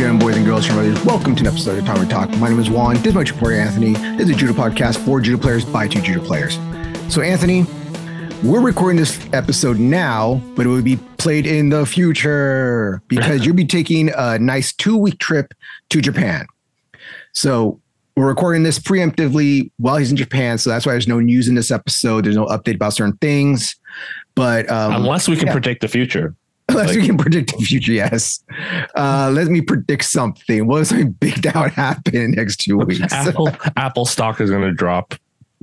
gentlemen, boys and girls, from others, welcome to an episode of Tatami Talk. My name is Juan. This is my tutorial, Anthony. This is a judo podcast for judo players by two judo players. So, Anthony, we're recording this episode now, but it will be played in the future because you'll be taking a nice two week trip to Japan. So, we're recording this preemptively while he's in Japan. So, that's why there's no news in this episode. There's no update about certain things. But um, unless we can yeah. predict the future. Unless like, we can predict the future, yes. Uh, let me predict something. What is something big that would happen in the next two weeks? Apple Apple stock is going to drop.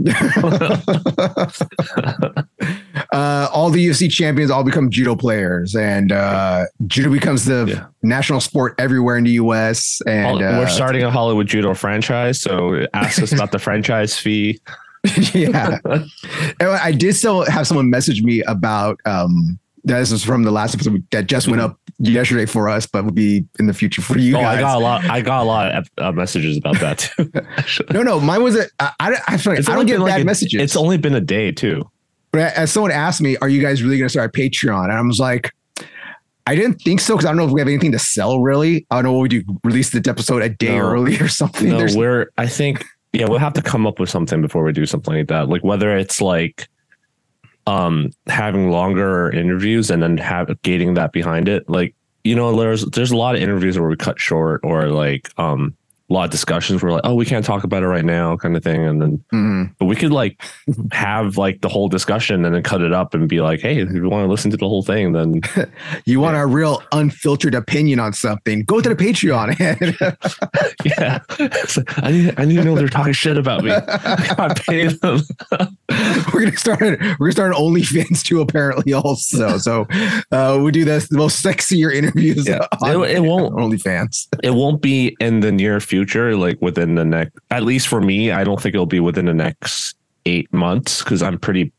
uh, all the UFC champions all become judo players, and uh, judo becomes the yeah. national sport everywhere in the US. And we're uh, starting a Hollywood judo franchise, so ask us about the franchise fee. yeah, I did still have someone message me about um, this is from the last episode that just went up yesterday for us, but will be in the future for you oh, guys. I got a lot. I got a lot of uh, messages about that too. no, no, mine was a. I, I, I, I don't get bad like messages. It's only been a day too. But as someone asked me, "Are you guys really going to start a Patreon?" and I was like. I didn't think so because I don't know if we have anything to sell really. I don't know what we do release the episode a day no, early or something. No, There's, we're I think yeah, we'll have to come up with something before we do something like that. Like whether it's like um having longer interviews and then have gating that behind it like you know there's there's a lot of interviews where we cut short or like um a lot of discussions were like, oh, we can't talk about it right now, kind of thing. And then, mm-hmm. but we could like have like the whole discussion and then cut it up and be like, hey, if you want to listen to the whole thing, then you want yeah. a real unfiltered opinion on something, go to the Patreon. yeah. Like, I need, I need to know they're talking shit about me. I pay them. we're gonna start we're gonna start an OnlyFans too, apparently, also. So uh, we do this the most sexier interviews. Yeah. It, it won't OnlyFans. It won't be in the near future like within the next, at least for me, I don't think it'll be within the next eight months because I'm pretty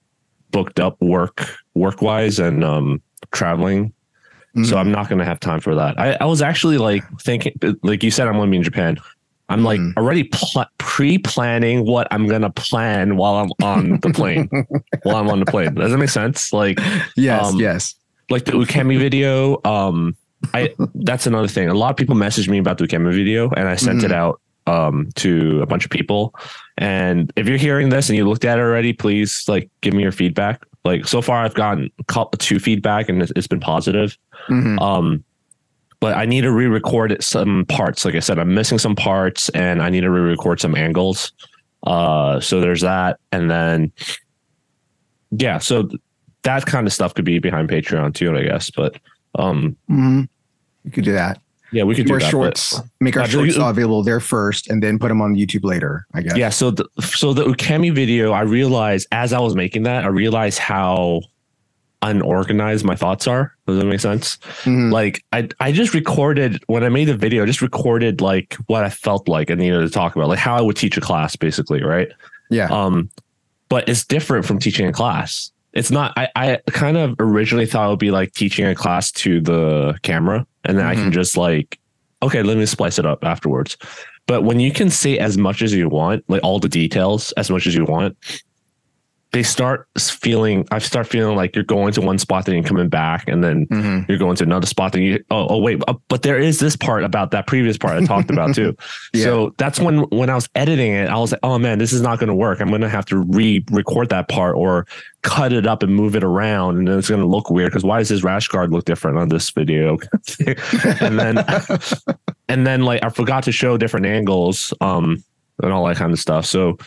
booked up work work wise and um traveling. Mm-hmm. So I'm not to have time for that. I, I was actually like thinking, like you said, I'm going to be in Japan. I'm like mm. already pl- pre-planning what I'm gonna plan while I'm on the plane. while I'm on the plane, does that make sense? Like, yes, um, yes. Like the Ukemi video. Um, I that's another thing. A lot of people messaged me about the Ukemi video, and I sent mm-hmm. it out um, to a bunch of people. And if you're hearing this and you looked at it already, please like give me your feedback. Like so far, I've gotten two feedback, and it's, it's been positive. Mm-hmm. Um, but I need to re-record some parts. Like I said, I'm missing some parts, and I need to re-record some angles. Uh, so there's that, and then yeah, so that kind of stuff could be behind Patreon too, I guess. But um, mm-hmm. you could do that. Yeah, we could do, do our shorts. Make our uh, shorts available there first, and then put them on YouTube later. I guess. Yeah. So the so the Ukemi video, I realized as I was making that, I realized how unorganized my thoughts are. Does that make sense? Mm-hmm. Like I I just recorded when I made the video, I just recorded like what I felt like I needed to talk about, like how I would teach a class, basically, right? Yeah. Um, but it's different from teaching a class it's not I, I kind of originally thought it would be like teaching a class to the camera and then mm-hmm. I can mm-hmm. just like okay let me splice it up afterwards but when you can say as much as you want like all the details as much as you want they start feeling I start feeling like you're going to one spot then you're coming back and then mm-hmm. you're going to another spot then you oh, oh wait uh, but there is this part about that previous part I talked about too. yeah. So that's when when I was editing it I was like oh man this is not going to work I'm going to have to re-record that part or cut it up and move it around and it's going to look weird because why does his rash guard look different on this video and then and then like I forgot to show different angles um and all that kind of stuff so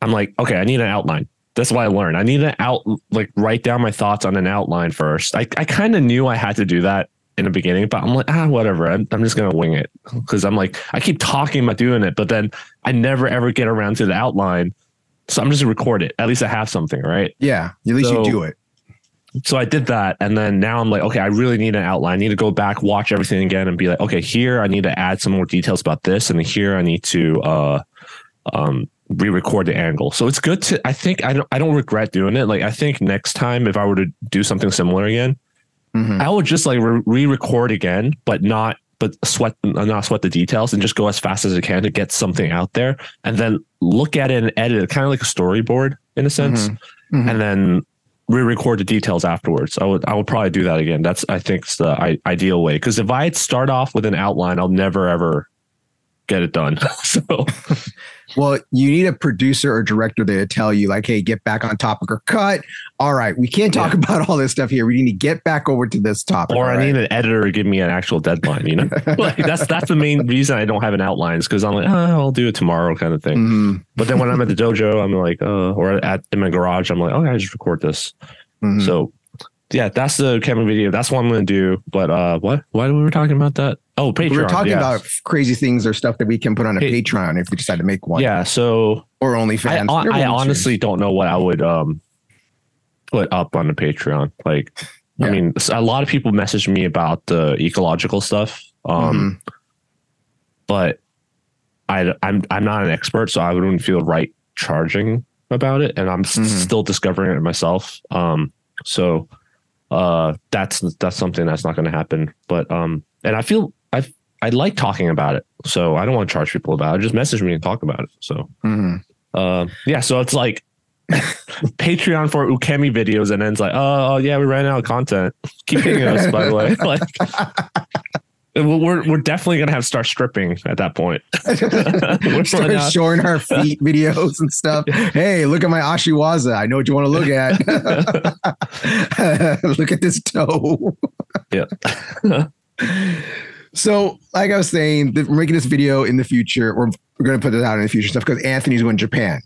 I'm like okay I need an outline that's why I learned. I need to out like write down my thoughts on an outline first. I, I kind of knew I had to do that in the beginning, but I'm like, ah, whatever. I'm, I'm just gonna wing it because I'm like, I keep talking about doing it, but then I never ever get around to the outline. So I'm just gonna record it. At least I have something, right? Yeah, at least so, you do it. So I did that, and then now I'm like, okay, I really need an outline. I need to go back, watch everything again, and be like, okay, here I need to add some more details about this, and here I need to uh, um, re-record the angle. So it's good to I think I don't I don't regret doing it. Like I think next time if I were to do something similar again, mm-hmm. I would just like re-record again, but not but sweat not sweat the details and just go as fast as I can to get something out there and then look at it and edit it kind of like a storyboard in a sense. Mm-hmm. Mm-hmm. And then re-record the details afterwards. I would I would probably do that again. That's I think the I, ideal way because if I start off with an outline, I'll never ever get it done. so well, you need a producer or director there to tell you, like, hey, get back on topic or cut. All right, we can't talk yeah. about all this stuff here. We need to get back over to this topic. Or I right? need an editor to give me an actual deadline. You know, like that's that's the main reason I don't have an outline is because I'm like, oh, I'll do it tomorrow, kind of thing. Mm-hmm. But then when I'm at the dojo, I'm like, uh, or at in my garage, I'm like, oh, I just record this. Mm-hmm. So yeah, that's the Ukemi video. That's what I'm going to do. But uh, what? Why were we talking about that? Oh, Patreon. We are talking about crazy things or stuff that we can put on a hey, Patreon if we decide to make one. Yeah. So or OnlyFans. I, I honestly don't know what I would um put up on the Patreon. Like, yeah. I mean, a lot of people message me about the ecological stuff. Um, mm-hmm. but I I'm I'm not an expert, so I wouldn't feel right charging about it, and I'm mm-hmm. still discovering it myself. Um, so uh, that's that's something that's not going to happen. But um, and I feel I I like talking about it, so I don't want to charge people about it. Just message me and talk about it. So mm-hmm. uh, yeah, so it's like Patreon for Ukemi videos, and then it's like, oh, oh yeah, we ran out of content. Keep hitting us, by the way. Like, we're we're definitely gonna have to start stripping at that point. we're start showing our feet videos and stuff. Hey, look at my ashiwaza. I know what you want to look at. look at this toe. yeah. so, like I was saying, we're making this video in the future. We're we're gonna put this out in the future stuff because Anthony's going to Japan.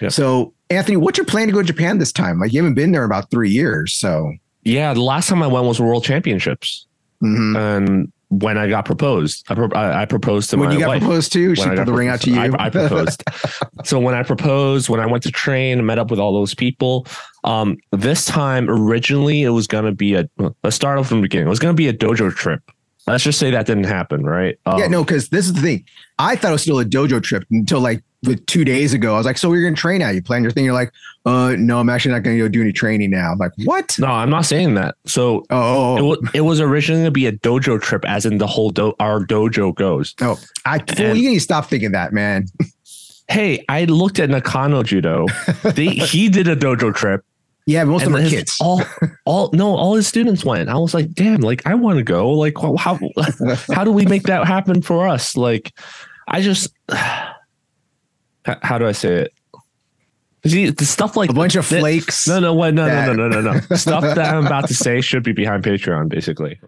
Yep. So, Anthony, what's your plan to go to Japan this time? Like, you haven't been there about three years. So, yeah, the last time I went was World Championships. Mm-hmm. And when I got proposed. I, pro- I, proposed to when my wife. When you got proposed to, she put the ring out to you. I, I proposed. so when I proposed, when I went to train, met up with all those people. Um, this time, originally, it was going to be a. Let's start off from the beginning. It was going to be a dojo trip. Let's just say that didn't happen, right? Um, yeah, no, because this is the thing. I thought it was still a dojo trip until like with two days ago. I was like, so you're gonna train now? You plan your thing? You're like, uh, no, I'm actually not gonna go do any training now. I'm like, what? No, I'm not saying that. So, oh, it, w- it was originally gonna be a dojo trip, as in the whole do- our dojo goes. No, I and, you need to stop thinking that, man. hey, I looked at Nakano Judo. they, he did a dojo trip. Yeah, most of our kids. All, all no, all his students went. I was like, damn, like I want to go. Like, how how do we make that happen for us? Like, I just how do I say it? See, the stuff like a bunch of flakes. No, no, what? No, no, no, no, no, no. stuff that I'm about to say should be behind Patreon, basically.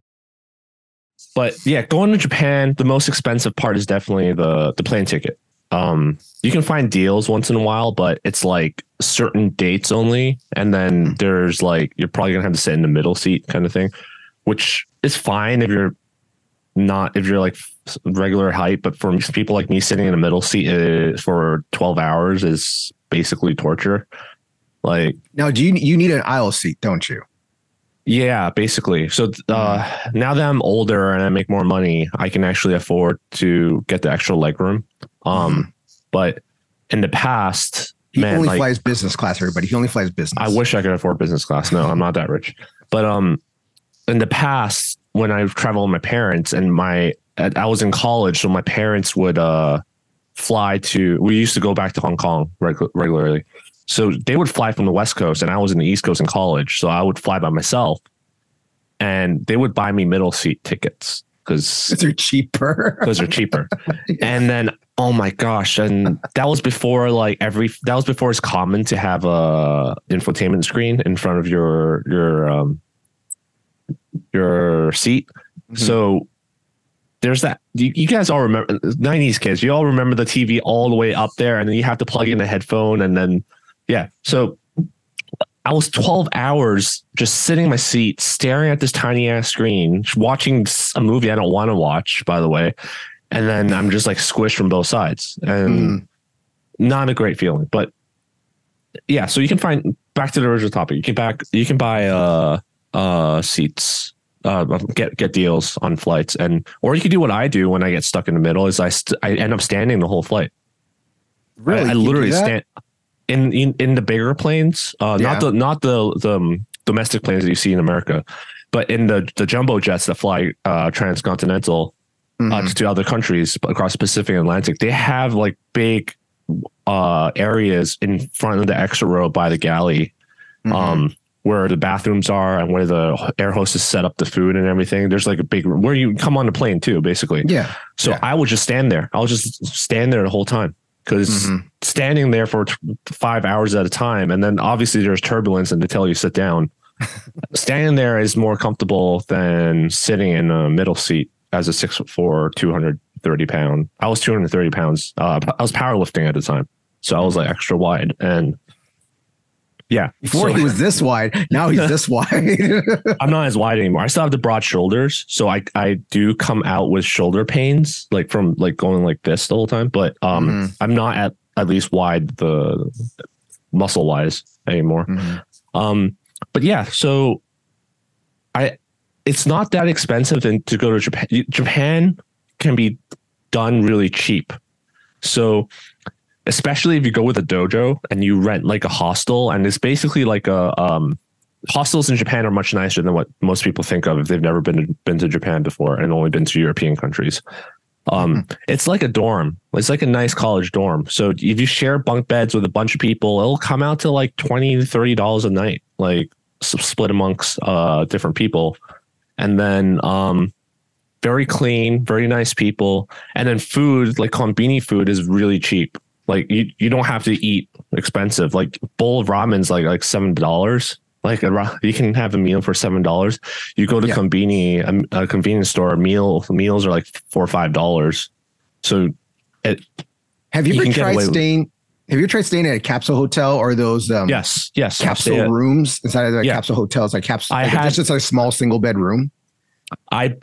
But yeah, going to Japan, the most expensive part is definitely the the plane ticket. Um, you can find deals once in a while, but it's like certain dates only, and then there's like you're probably gonna have to sit in the middle seat kind of thing, which is fine if you're not if you're like regular height, but for people like me, sitting in a middle seat uh, for 12 hours is basically torture. Like now, do you you need an aisle seat, don't you? Yeah, basically. So uh, mm-hmm. now that I'm older and I make more money, I can actually afford to get the extra leg room. Um, mm-hmm. but in the past, he man, only like, flies business class. Everybody, he only flies business. I wish I could afford business class. No, I'm not that rich. But um, in the past, when I traveled with my parents and my I was in college, so my parents would uh, fly to. We used to go back to Hong Kong regu- regularly, so they would fly from the West Coast, and I was in the East Coast in college, so I would fly by myself, and they would buy me middle seat tickets because they're cheaper. Because they're cheaper, yeah. and then oh my gosh, and that was before like every that was before it's common to have a infotainment screen in front of your your um your seat. Mm-hmm. So there's that you, you, guys all remember 90s kids you all remember the tv all the way up there and then you have to plug in a headphone and then yeah so i was 12 hours just sitting in my seat staring at this tiny ass screen watching a movie i don't want to watch by the way and then i'm just like squished from both sides and mm. not a great feeling but yeah so you can find back to the original topic you can back you can buy uh uh seats uh, get get deals on flights, and or you could do what I do when I get stuck in the middle is I st- I end up standing the whole flight. Really, I, I literally stand in, in in the bigger planes, uh, yeah. not the not the the um, domestic planes that you see in America, but in the the jumbo jets that fly uh, transcontinental uh, mm-hmm. to, other countries across the Pacific and Atlantic. They have like big uh, areas in front of the exit row by the galley. Mm-hmm. Um, where the bathrooms are and where the air hostess set up the food and everything. There's like a big room where you come on the plane too, basically. Yeah. So Yeah. I would just stand there. I'll just stand there the whole time because Mhm. standing there for t- five hours at a time, and then obviously there's turbulence and they tell you sit down. standing there is more comfortable than sitting in a middle seat as a six foot four, 230 pound. I was 230 pounds. Uh, I was powerlifting at the time. So I was like extra wide. And yeah, Before so- he was this wide, now he's this wide. I'm not as wide anymore. I still have the broad shoulders, so I I do come out with shoulder pains, like from like going like this the whole time. But um, Mhm. I'm not at at least wide the muscle wise anymore. Mhm. Um, but yeah, so I it's not that expensive than to go to Japan. Japan can be done really cheap. So especially if you go with a dojo and you rent like a hostel and it's basically like a um hostels in Japan are much nicer than what most people think of if they've never been to, been to Japan before and only been to European countries. Um, it's like a dorm. It's like a nice college dorm. So if you share bunk beds with a bunch of people, it'll come out to like 20 to 30 dollars a night, like split amongst uh different people. And then um very clean, very nice people. And then food, like konbini food is really cheap. Like you, you don't have to eat expensive. Like bowl of ramen's like like seven dollars. Like a, ra- you can have a meal for seven dollars. You go to Yeah. a, a convenience store, meal meals are like four or five dollars. So it, Have you You ever tried with- staying? Have you tried staying at a capsule hotel or those um, yes, yes, capsule at- rooms inside of the Yeah. capsule hotels? Like capsule, I like had- it's just a small single bed room. I.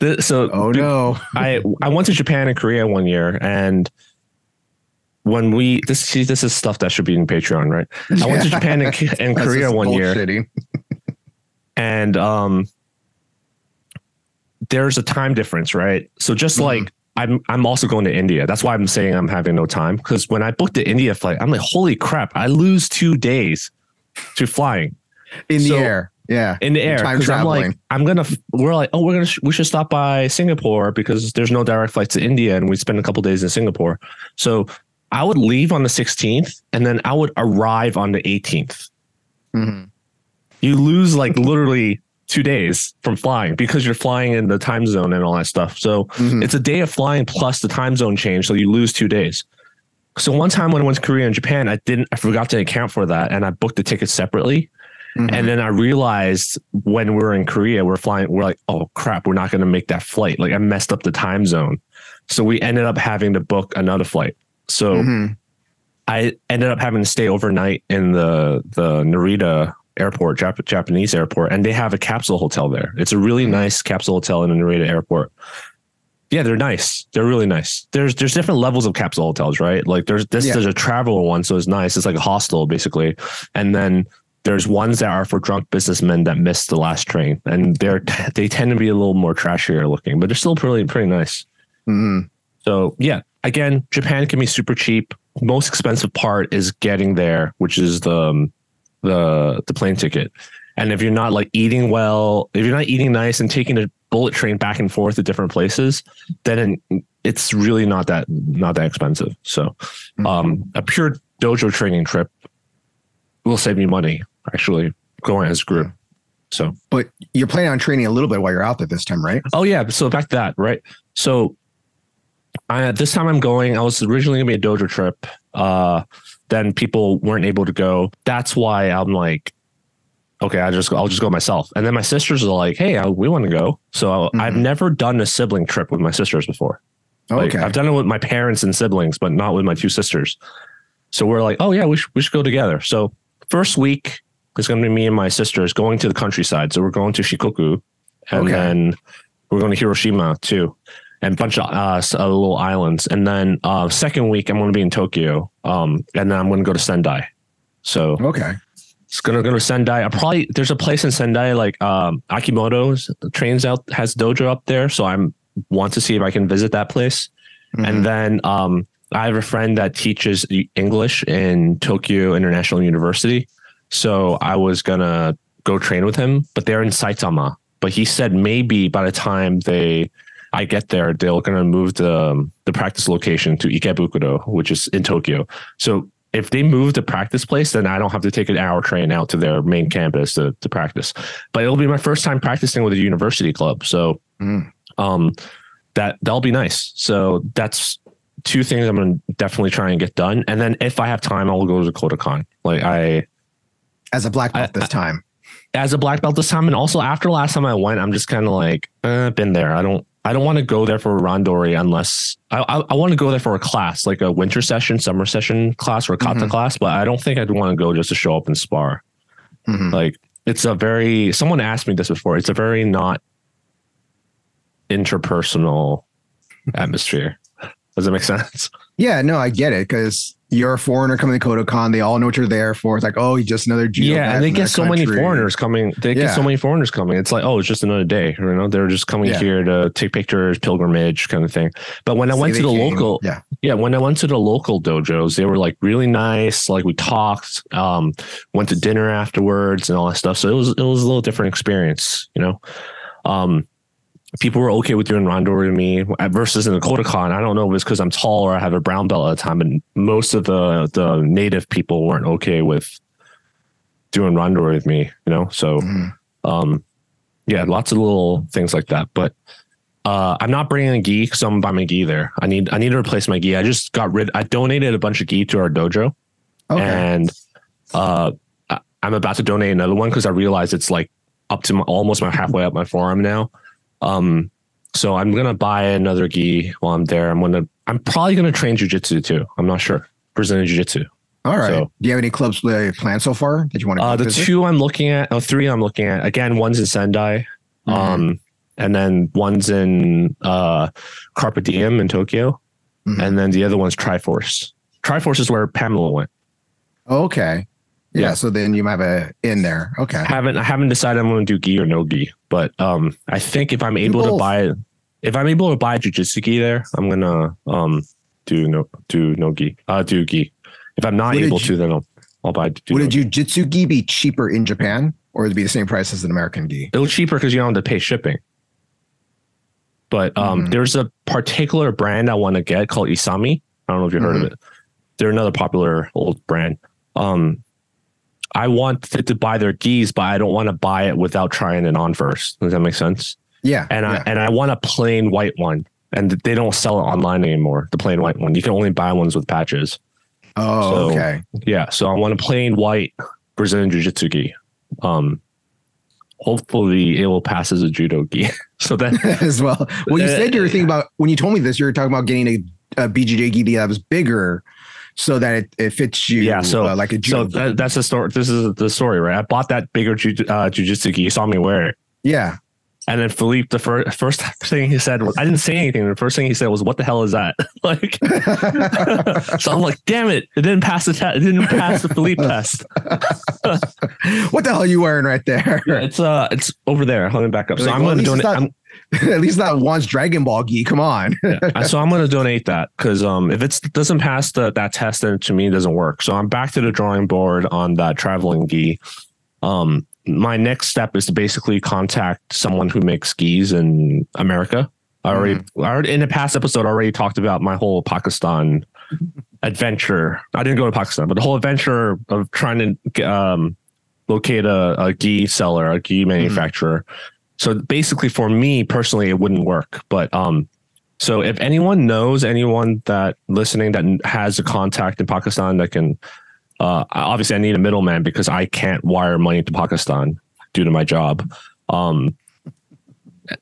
The, so Oh no! I I went to Japan and Korea one year, and when we this see this is stuff that should be in Patreon, right? I went to Japan and, and Korea one year, and um, there's a time difference, right? So just Mhm. like I'm I'm also going to India. That's why I'm saying I'm having no time because when I booked the India flight, I'm like, holy crap! I lose two days to flying in the air. Yeah, in the air because I'm like. I'm gonna we're like oh we're gonna we should stop by Singapore because there's no direct flights to India and we spend a couple days in Singapore. So I would leave on the 16th and then I would arrive on the 18th. Mhm. You lose like literally two days from flying because you're flying in the time zone and all that stuff. So Mhm. it's a day of flying plus the time zone change, so you lose two days. So one time when I went to Korea and Japan, I didn't I forgot to account for that and I booked the tickets separately. Mhm. And then I realized when we were in Korea, we're flying, we're like, oh crap, we're not going to make that flight. Like I messed up the time zone. So we ended up having to book another flight. So Mhm. I ended up having to stay overnight in the, the Narita airport, Jap- Japanese airport, and they have a capsule hotel there. It's a really Mhm. nice capsule hotel in the Narita airport. Yeah, they're nice. They're really nice. There's there's different levels of capsule hotels, right? Like there's this Yeah. there's a traveler one, so it's nice. It's like a hostel basically, and then there's ones that are for drunk businessmen that missed the last train, and they're they tend to be a little more trashier looking, but they're still pretty pretty nice. Mhm. So yeah, again, Japan can be super cheap. Most expensive part is getting there, which is the um, the the plane ticket. And if you're not like eating well, if you're not eating nice and taking a bullet train back and forth to different places, then it's really not that not that expensive. So um, a pure dojo training trip will save you money actually going as a group. So But you're planning on training a little bit while you're out there this time, right? Oh yeah, so back to that, right? So I this time I'm going. I was originally gonna be a dojo trip. Uh then people weren't able to go. That's why I'm like, okay, I just I'll just go myself. And then my sisters are like, hey, I, we want to go. So I've Mhm. never done a sibling trip with my sisters before. Like, okay. I've done it with my parents and siblings, but not with my two sisters. So we're like, oh yeah, we should we should go together. So first week is going to be me and my sisters going to the countryside. So we're going to Shikoku, and Okay. then we're going to Hiroshima too, and a bunch of uh, uh, little islands. And then uh, second week I'm going to be in Tokyo, um, and then I'm going to go to Sendai. So okay. it's gonna go to Sendai. I probably there's a place in Sendai like um, Akimoto's trains out has dojo up there, so I'm want to see if I can visit that place. Mhm. And then um, I have a friend that teaches English in Tokyo International University. So I was gonna go train with him, but they're in Saitama. But he said maybe by the time they I get there, they're gonna move the the practice location to Ikebukuro, which is in Tokyo. So if they move the practice place, then I don't have to take an hour train out to their main campus to, to practice. But it'll be my first time practicing with a university club. So Mm. um that that'll be nice. So that's two things I'm gonna definitely try and get done. And then if I have time, I'll go to Kodokan. Like I As a black belt I- this time. as a black belt this time, and also after last time I went, I'm just kind of like, eh, been there. I don't, I don't want to go there for a randori unless I, I, I want to go there for a class, like a winter session, summer session class, or a kata Mhm. class. But I don't think I'd want to go just to show up and spar. Mhm. Like it's a very. Someone asked me this before. It's a very not interpersonal atmosphere. Does that make sense? Yeah, no, I get it because you're a foreigner coming to Kodokan. They all know what you're there for. It's like, oh, you're just another judo. yeah, and they get that so many foreigners coming. They get so many foreigners coming. It's like, oh, it's just another day. You know, they're just coming Yeah. here to take pictures, pilgrimage, kind of thing. But when I Say went to the came. local, Yeah. yeah, when I went to the local dojos, they were like really nice. Like we talked, um, went to dinner afterwards and all that stuff. So it was it was a little different experience, you know. Um, people were okay with doing randori to me versus in the Kodokan. I don't know if it's because I'm tall or I have a brown belt at the time, and most of the the native people weren't okay with doing randori with me, you know. So Mhm. um yeah lots of little things like that but uh i'm not bringing a gi because i'm gonna buy my gi there i need i need to replace my gi i just got rid i donated a bunch of gi to our dojo Okay. and uh I- i'm about to donate another one because i realized it's like up to my, almost my halfway up my forearm now um so i'm gonna buy another gi while i'm there i'm gonna i'm probably gonna train jujitsu too i'm not sure brazilian jiu-jitsu all right. so- Do you have any clubs uh, planned so far that you want to uh, the visit? two I'm looking at, oh, three I'm looking at. Again, one's in Sendai, Mhm. um, and then one's in uh, Carpe Diem in Tokyo, Mhm. and then the other one's Triforce. Triforce is where Pamela went. okay. Yeah, Yeah. So then you might have a in there. Okay. I haven't I haven't decided I'm going to do gi or no gi, but um, I think if I'm able to buy if I'm able to buy jujitsu gi there, I'm gonna um do no do no gi uh do gi. If I'm not able to, then I'll I'll buy. Do Would no a jujitsu gi be cheaper in Japan or would it be the same price as an American gi? It'll cheaper because you don't have to pay shipping. But um, Mhm. there's a particular brand I want to get called Isami. I don't know if you heard Mhm. of it. They're another popular old brand. Um, I want to, to buy their gis, but I don't want to buy it without trying it on first. Does that make sense? Yeah. And yeah. I and I want a plain white one, and they don't sell it online anymore. The plain white one, you can only buy ones with patches. oh, so- okay. Yeah, so I want a plain white Brazilian Jiu Jitsu gi. Um, hopefully it will pass as a judo gi. so then as well. Well, you said you were thinking about when you told me this, you were talking about getting a, a BJJ gi that was bigger so that it, it fits you Yeah, so- uh, like a so that, that's the story. This is the story, right? I bought that bigger ju- uh, jujitsu gi. You saw me wear it. yeah. And then Philippe, the fir- first thing he said was, I didn't say anything. The first thing he said was, "What the hell is that?" like, so I'm like, "Damn it! It didn't pass the test. It didn't pass the Philippe test." what the hell are you wearing right there? It's uh, it's over there. Let me back up. So Like, I'm well, going to donate. At least not once Dragon Ball gi. Come on. Yeah. so I'm going to donate that because um, if it doesn't pass the, that test, then to me it doesn't work. So I'm back to the drawing board on that traveling gi. Um, my next step is to basically contact someone who makes skis in America. I already, I already in the past episode I already talked about my whole Pakistan adventure. I didn't go to Pakistan, but the whole adventure of trying to um, locate a, a seller, a gi manufacturer. So basically, for me personally, it wouldn't work. But um, so if anyone knows anyone that listening that has a contact in Pakistan that can, uh, obviously I need a middleman because I can't wire money to Pakistan due to my job. Um,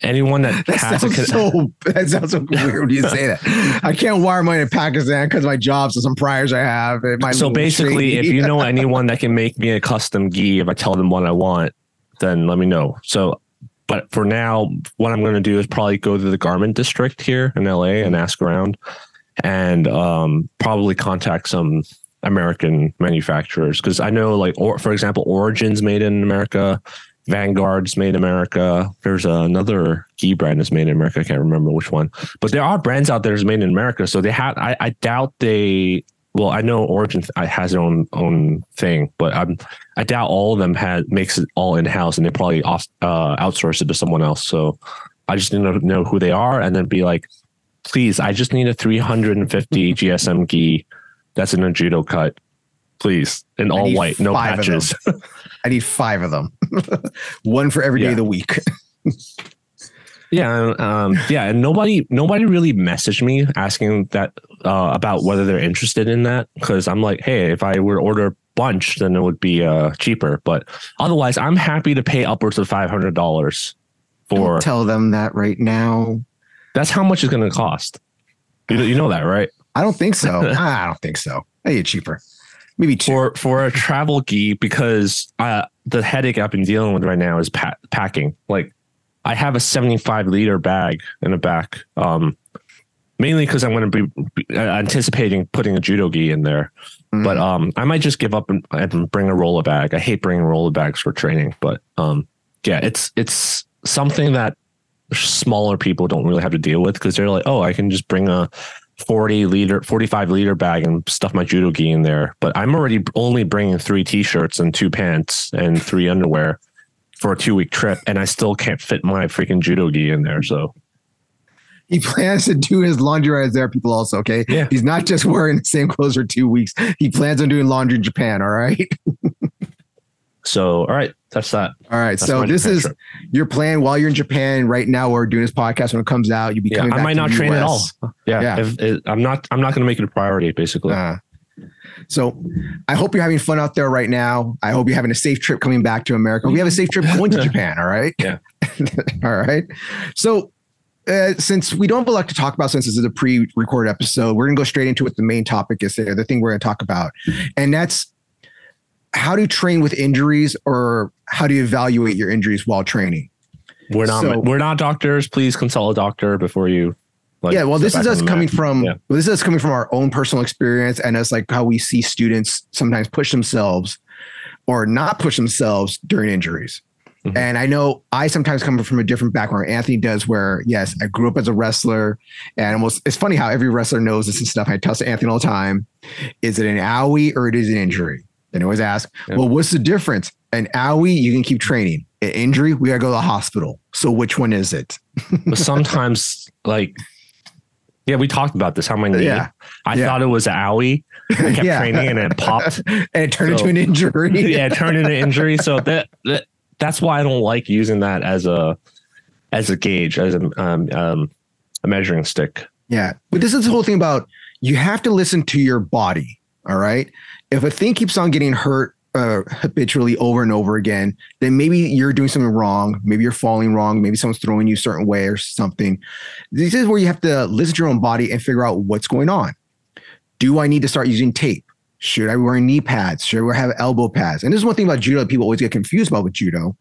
anyone that, That has a sounds con- so that sounds so weird when you say that. I can't wire money to Pakistan because my job, so some priors I have. It might so basically, if you know anyone that can make me a custom gi, if I tell them what I want, then let me know. So, but for now, what I'm going to do is probably go to the garment district here in LA and ask around, and um, probably contact some American manufacturers because I know, like, or for example, Origins made in America. Vanguard's made in America. There's another gi brand that's made in America. I can't remember which one, but there are brands out there that's made in America. So they have. I, I doubt they well, I know Origin th- has their own own thing, but I'm I doubt all of them had makes it all in house, and they probably off, uh, outsource it to someone else. So I just need to know who they are, and then be like, please, I just need a 350 GSM gi that's an a cut. please, in all white, no five of them. patches. I need five of them, one for every day Yeah. of the week. Yeah, um, yeah, and nobody, nobody really messaged me asking that uh, about whether they're interested in that because I'm like, hey, if I were to order a bunch, then it would be uh, cheaper. But otherwise, I'm happy to pay upwards of five hundred dollars for. Don't tell them that right now. That's how much it's going to cost. You, you know that, right? I don't think so. I don't think so. Maybe cheaper. Maybe two. For for a travel gi, because uh, the headache I've been dealing with right now is pa- packing. Like, I have a 75 liter bag in the back. Um, mainly because I'm going to be be- uh, anticipating putting a judo gi in there. Mm. But um, I might just give up and, and bring a roller bag. I hate bringing roller bags for training, but um, yeah, it's it's something that smaller people don't really have to deal with because they're like, oh, I can just bring a 40 liter, 45 liter bag and stuff my judo gi in there. But I'm already only bringing three t-shirts and two pants and three underwear for a two week trip, and I still can't fit my freaking judo gi in there. So he plans to do his laundry as there, people also. Okay. Yeah. He's not just wearing the same clothes for two weeks. He plans on doing laundry in Japan. All right. so all right, that's that. All right. That's so this is trip. your plan while you're in Japan right now. We're doing this podcast when it comes out. You'll be Yeah, I might not train at all. Yeah, Yeah. If, I'm not. I'm not going to make it a priority. Basically, Uh, so I hope you're having fun out there right now. I hope you're having a safe trip coming back to America. We have a safe trip going to Japan. All right. Yeah. all right. So uh, since we don't have a lot to talk about, since this is a pre-recorded episode, we're gonna go straight into what the main topic is there, the thing we're gonna talk about. And that's how to train with injuries or how to evaluate your injuries while training. we're not. So- we're not doctors. Please consult a doctor before you. Like, yeah, well, this is us coming mat. from Yeah. well, this is us coming from our own personal experience, and it's like how we see students sometimes push themselves or not push themselves during injuries. Mhm. And I know I sometimes come from a different background. Anthony does, where yes, I grew up as a wrestler, and almost it's funny how every wrestler knows this and stuff. I tell Anthony all the time: is it an owie or it is an injury? And I always ask, Yeah. well, what's the difference? An owie, you can keep training. An injury, we gotta go to the hospital. So which one is it? But sometimes, like, yeah, we talked about this. How knee. Yeah. I Yeah. thought it was an owie. I kept Yeah. training and it popped. and it turned So- into an injury. yeah, it turned into an injury. So that, that that's why I don't like using that as a as a gauge, as a um, um a measuring stick. Yeah. But this is the whole thing about you have to listen to your body. All right. If a thing keeps on getting hurt uh, habitually over and over again, then maybe you're doing something wrong. Maybe you're falling wrong. Maybe someone's throwing you a certain way or something. This is where you have to listen to your own body and figure out what's going on. Do I need to start using tape? Should I wear knee pads? Should I have elbow pads? And this is one thing about judo that people always get confused about with judo.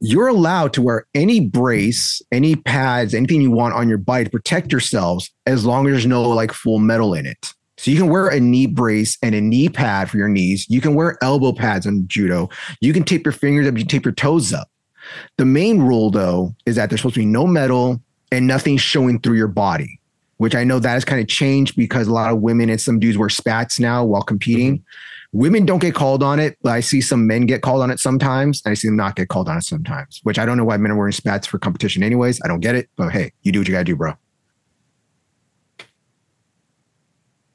You're allowed to wear any brace, any pads, anything you want on your body to protect yourselves as long as there's no like full metal in it. So you can wear a knee brace and a knee pad for your knees. You can wear elbow pads on judo. You can tape your fingers up, you can tape your toes up. The main rule though is that there's supposed to be no metal and nothing showing through your body, which I know that has kind of changed because a lot of women and some dudes wear spats now while competing. Mm-hmm. Women don't get called on it, but I see some men get called on it sometimes. And I see them not get called on it sometimes, which I don't know why men are wearing spats for competition anyways. I don't get it, but hey, you do what you gotta do, bro.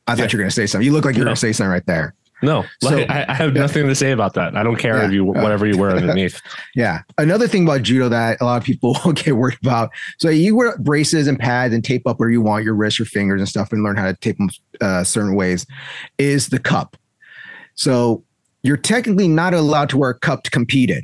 I thought Yeah. you were gonna say something. You look like you're No. gonna say something right there. No, So- like, I, I have Yeah. nothing to say about that. I don't care Yeah. if you whatever you wear underneath. Yeah. Another thing about judo that a lot of people get worried about. So you wear braces and pads and tape up where you want your wrists, your fingers, and stuff, and learn how to tape them uh, certain ways. Is the cup. So you're technically not allowed to wear a cup to compete in.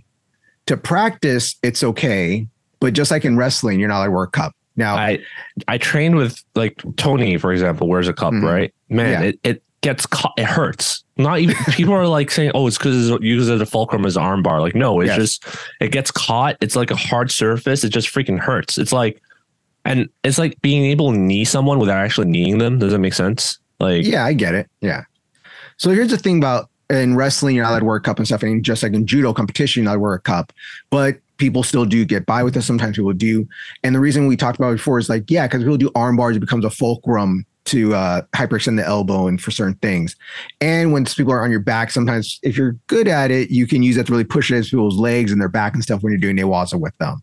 To practice, it's okay, but just like in wrestling, you're not allowed to wear a cup. Now, I I trained with like Tony, for example, wears a cup, Mhm. right? Man, Yeah. it, it gets caught. It hurts. Not even people are like saying, "Oh, it's because it's used as a fulcrum as an arm bar." Like, no, it's Yes. just it gets caught. It's like a hard surface. It just freaking hurts. It's like, and it's like being able to knee someone without actually kneeing them. Does that make sense? Like, Yeah, I get it. Yeah. So here's the thing about in wrestling, you're not allowed to wear a cup and stuff. And just like in judo competition, you're not allowed to wear a cup. But people still do get by with it. Sometimes people do. And the reason we talked about before is like, yeah, because people do arm bars, it becomes a fulcrum to uh, hyperextend the elbow and for certain things. And when people are on your back, sometimes if you're good at it, you can use that to really push it people's legs and their back and stuff when you're doing newaza with them.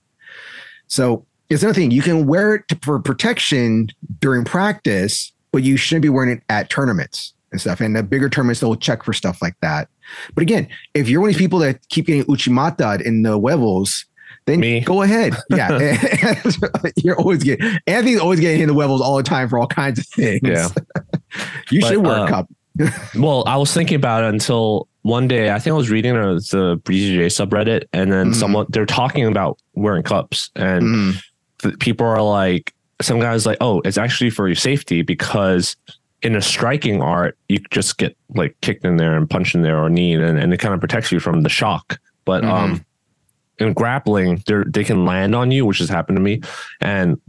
So it's another thing. You can wear it for protection during practice, but you shouldn't be wearing it at tournaments. And stuff. And the bigger tournaments they'll check for stuff like that. But again, if you're one of these people that keep getting uchimata in the huevos, then Me. go ahead. Yeah. you're always getting Anthony's always getting in the huevos all the time for all kinds of things. Yeah. you But, should wear uh, a cup. Well, I was thinking about it until one day. I think I was reading the Breezy J subreddit, and then Mhm. someone they're talking about wearing cups, and Mhm. th- people are like, some guys like, oh, it's actually for your safety because in a striking art, you just get like kicked in there and punched in there or kneed, and, and it kind of protects you from the shock. But um, in grappling, they they can land on you, which has happened to me, and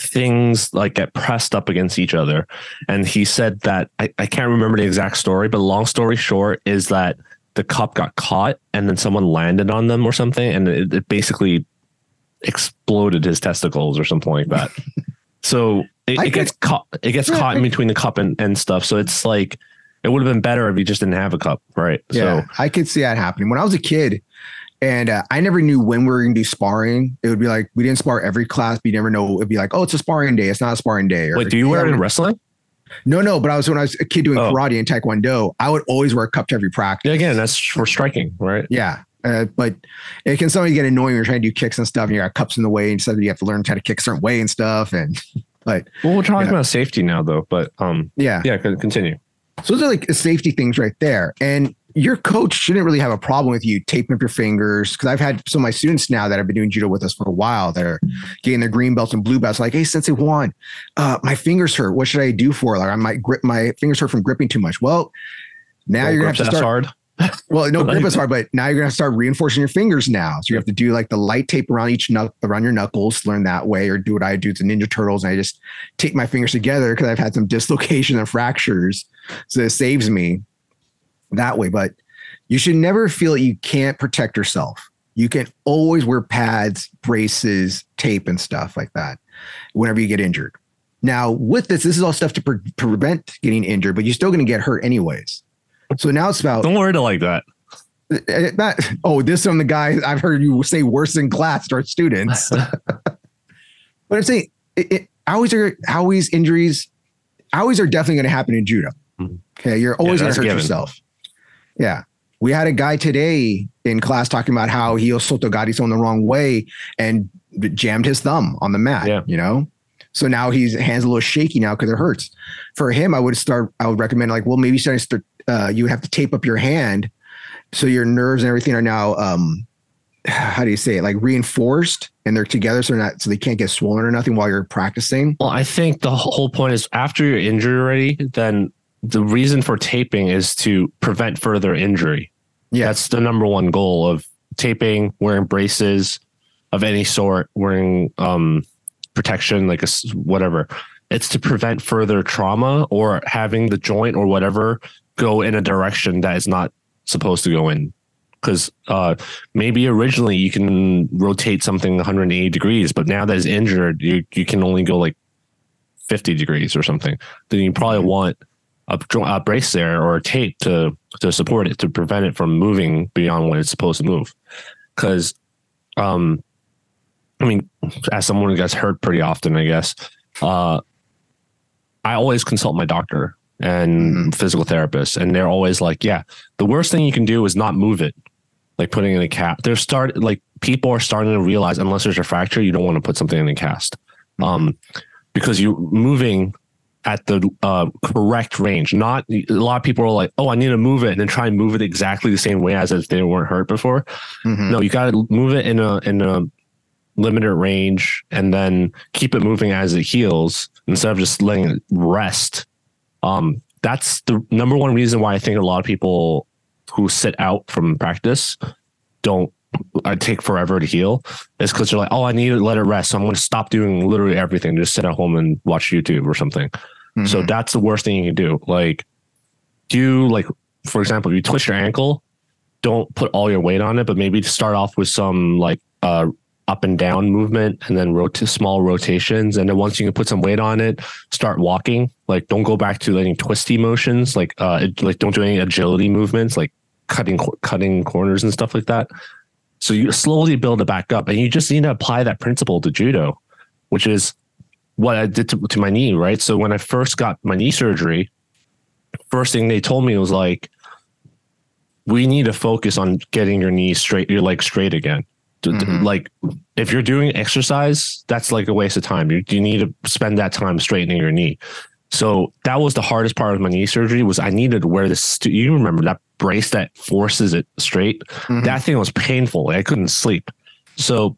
things like get pressed up against each other. And he said that I, I can't remember the exact story, but long story short is that the cup got caught and then someone landed on them or something, and it, it basically exploded his testicles or something like that. so it, it gets caught. It gets Yeah, caught in between the cup and, and stuff. So it's like it would have been better if you just didn't have a cup, right? Yeah, So I could see that happening. When I was a kid, and uh, I never knew when we were going to do sparring. It would be like we didn't spar every class, but you never know. It'd be like, oh, it's a sparring day. It's not a sparring day. Or, wait, do you wear it in wrestling? No, no. But I was when I was a kid doing Oh. karate and taekwondo. I would always wear a cup to every practice. Yeah, again, that's for striking, right? Yeah. Uh, but it can sometimes get annoying when you're trying to do kicks and stuff, and you got cups in the way, and suddenly you have to learn how to kick a certain way and stuff. And but Well, we're talking Yeah. about safety now, though. But um, yeah, yeah, continue. So those are like safety things right there. And your coach shouldn't really have a problem with you taping up your fingers. Cause I've had some of my students now that have been doing judo with us for a while that are getting their green belts and blue belts. Like, hey, Sensei Juan, uh, my fingers hurt. What should I do for it? Like I might grip my fingers hurt from gripping too much. Well, now Well, you're gonna have to start. hard. Well, no, grip is hard, but now you're gonna start reinforcing your fingers now. So you have to do like the light tape around each knuck around your knuckles, learn that way, or do what I do to Ninja Turtles, and I just tape my fingers together because I've had some dislocation and fractures. So it saves me that way. But you should never feel that you can't protect yourself. You can always wear pads, braces, tape, and stuff like that whenever you get injured. Now, with this, this is all stuff to pre- prevent getting injured, but you're still going to get hurt anyways. So now it's about Don't word it like that. uh, not, oh, this from the guy I've heard you say worse in class to our students. but I'm saying it, it, always are always injuries, always are definitely going to happen in judo. Mhm. Okay, you're always going to hurt given. yourself. Yeah, we had a guy today in class talking about how he sotogari on the wrong way and jammed his thumb on the mat. Yeah. you know. So now his hands a little shaky now because it hurts. For him, I would start. I would recommend like, well, maybe starting to start. Uh, you would have to tape up your hand so your nerves and everything are now um how do you say it like reinforced and they're together so they're not so they can't get swollen or nothing while you're practicing Well, I think the whole point is after you're injured already, then the reason for taping is to prevent further injury. yeah That's the number one goal of taping, wearing braces of any sort, wearing um, protection, like a s whatever. It's to prevent further trauma or having the joint or whatever go in a direction that is not supposed to go in. Because uh, maybe originally you can rotate something 180 degrees, but now that it's injured, you you can only go like 50 degrees or something. Then you probably want a, a brace there or a tape to to support it to prevent it from moving beyond when it's supposed to move. Because, um, I mean, as someone who gets hurt pretty often, I guess, uh, I always consult my doctor and physical therapists, and they're always like, "Yeah, the worst thing you can do is not move it." Like putting in a cast. They're start like people are starting to realize unless there's a fracture, you don't want to put something in a cast, um, because you're moving at the uh, correct range. Not a lot of people are like, "Oh, I need to move it," and then try and move it exactly the same way as if they weren't hurt before. Mhm. No, you got to move it in a in a limited range, and then keep it moving as it heals instead of just letting it rest. Um, that's the number one reason why I think a lot of people who sit out from practice don't I take forever to heal is because they're like, oh, I need to let it rest. So I'm going to stop doing literally everything, just sit at home and watch YouTube or something. So Mhm. that's the worst thing you can do. Like, do like, for example, if you twist your ankle, don't put all your weight on it, but maybe start off with some like uh, up and down movement and then rot- small rotations. And then once you can put some weight on it, start walking. Like, don't go back to any twisty motions. Like, uh, like don't do any agility movements, like cutting cutting corners and stuff like that. So you slowly build it back up, and you just need to apply that principle to judo, which is what I did to, to my knee, right? So when I first got my knee surgery, first thing they told me was like, we need to focus on getting your knee straight, your legs straight again. Mm-hmm. Like, if you're doing exercise, that's like a waste of time. You, you need to spend that time straightening your knee. So that was the hardest part of my knee surgery was I needed to wear this. You remember that brace that forces it straight? Mm-hmm. That thing was painful. I couldn't sleep. So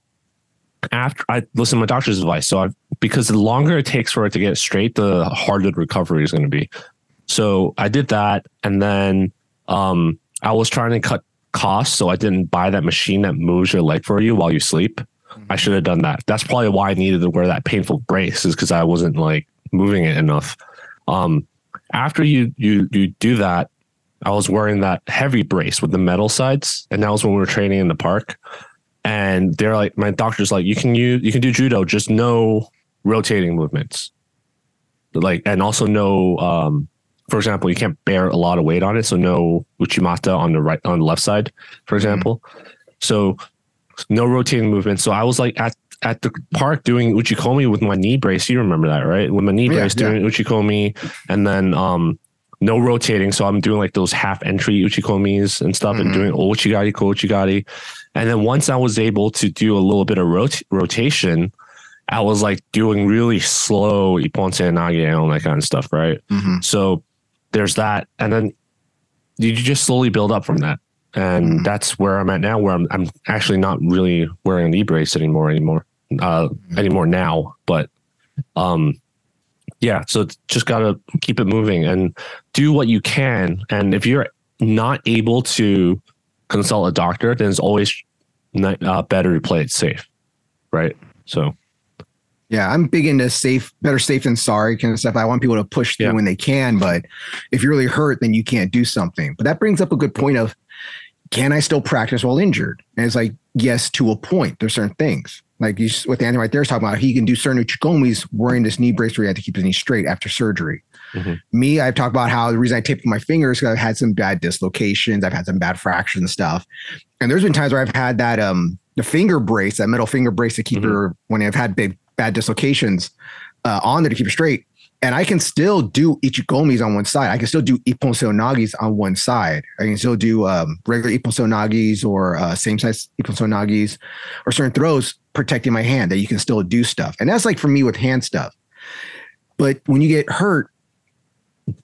after I listened to my doctor's advice, so I because the longer it takes for it to get straight, the harder the recovery is going to be. So I did that, and then um, I was trying to cut costs, so I didn't buy that machine that moves your leg for you while you sleep. Mm-hmm. I should have done that. That's probably why I needed to wear that painful brace, is because I wasn't like moving it enough. Um, after you you you do that, I was wearing that heavy brace with the metal sides, and that was when we were training in the park. And they're like, my doctor's like, you can use you can do judo, just no rotating movements, like, and also no um, for example, you can't bear a lot of weight on it. So no uchimata on the right on the left side, for mm-hmm. example. Mm-hmm. So no rotating movement. So I was like at at the park doing uchikomi with my knee brace. You remember that, right? With my knee yeah, brace yeah. doing uchikomi, and then um no rotating. So I'm doing like those half entry uchikomis and stuff, mm-hmm. and doing ouchigari, kouchigari. And then once I was able to do a little bit of rot- rotation, I was like doing really slow ippon nage and all that kind of stuff, right? Mm-hmm. So there's that, and then you just slowly build up from that, and mm-hmm. that's where I'm at now. Where I'm, I'm actually not really wearing an knee brace anymore anymore, uh, mm-hmm. anymore now. But, um, yeah, so just gotta keep it moving and do what you can. And if you're not able to consult a doctor, then it's always not, uh, better to play it safe, right? So yeah, I'm big into safe, better safe than sorry kind of stuff. I want people to push through yeah. when they can, but if you're really hurt, then you can't do something. But that brings up a good point of can I still practice while injured? And it's like, yes, to a point. There's certain things. Like you, what Anthony right there is talking about, he can do certain uchikomis wearing this knee brace where he had to keep his knee straight after surgery. Mm-hmm. Me, I've talked about how the reason I taped my fingers because I've had some bad dislocations, I've had some bad fractures and stuff. And there's been times where I've had that um the finger brace, that metal finger brace to keep mm-hmm. her when I've had big bad dislocations uh, on there to keep it straight. And I can still do uchikomis on one side. I can still do ippon nagis on one side. I can still do um, regular ippon nagis or uh, same size ippon nagis or certain throws protecting my hand that you can still do stuff. And that's like for me with hand stuff. But when you get hurt,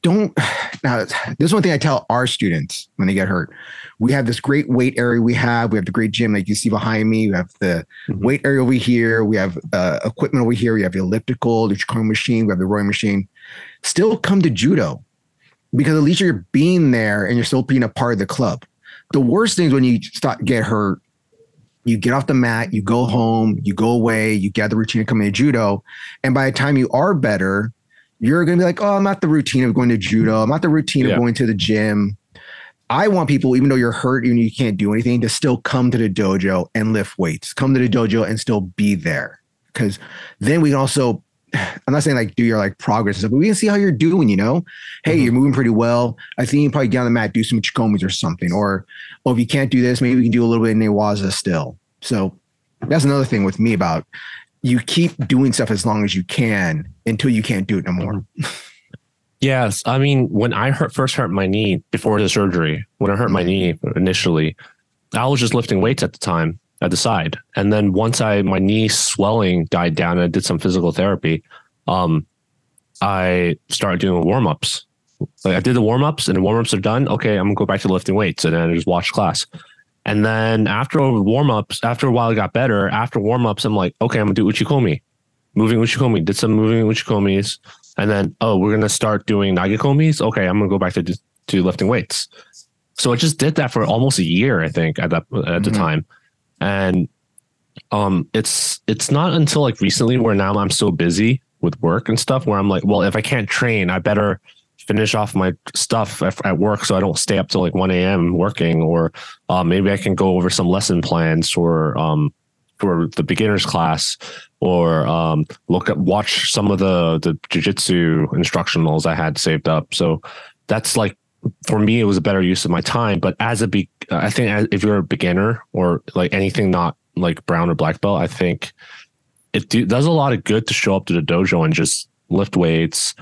don't now this is one thing I tell our students when they get hurt. We have this great weight area we have. We have the great gym like you see behind me. We have the mm-hmm. weight area over here. We have uh, equipment over here. We have the elliptical, the Chikari machine. We have the rowing machine. Still come to judo because at least you're being there and you're still being a part of the club. The worst things when you start get hurt, you get off the mat, you go home, you go away, you get the routine of coming to judo, and by the time you are better, you're going to be like, oh, I'm not the routine of going to judo. I'm not the routine yeah. of going to the gym. I want people, even though you're hurt and you can't do anything, to still come to the dojo and lift weights, come to the dojo and still be there. Because then we can also, I'm not saying like do your like progress, but we can see how you're doing, you know? Hey, mm-hmm. you're moving pretty well. I think you probably get on the mat, do some chikomis or something. Or, oh, if you can't do this, maybe we can do a little bit of newaza still. So that's another thing with me about you keep doing stuff as long as you can until you can't do it no more. Mm-hmm. Yes, I mean when I hurt, first hurt my knee before the surgery, when I hurt my knee initially, I was just lifting weights at the time at the side, and then once I my knee swelling died down and I did some physical therapy, um, I started doing warm ups. Like I did the warm ups, and the warm ups are done. Okay, I'm gonna go back to lifting weights, and then I just watch class. And then after warm ups, after a while it got better. After warm ups, I'm like, okay, I'm gonna do uchikomi, moving uchikomi. Did some moving uchikomis, and then oh, we're gonna start doing nagekomis. Okay, I'm gonna go back to to lifting weights. So I just did that for almost a year, I think, at that at mm-hmm. the time, and um, it's it's not until like recently where now I'm so busy with work and stuff where I'm like, well, if I can't train, I better finish off my stuff at, work so I don't stay up till like 1 a.m. working, or uh, maybe I can go over some lesson plans for um, for the beginners class, or um, look at watch some of the the jujitsu instructionals I had saved up. So that's like for me, it was a better use of my time. But as a be, I think as, if you're a beginner or like anything not like brown or black belt, I think it do, does a lot of good to show up to the dojo and just lift weights,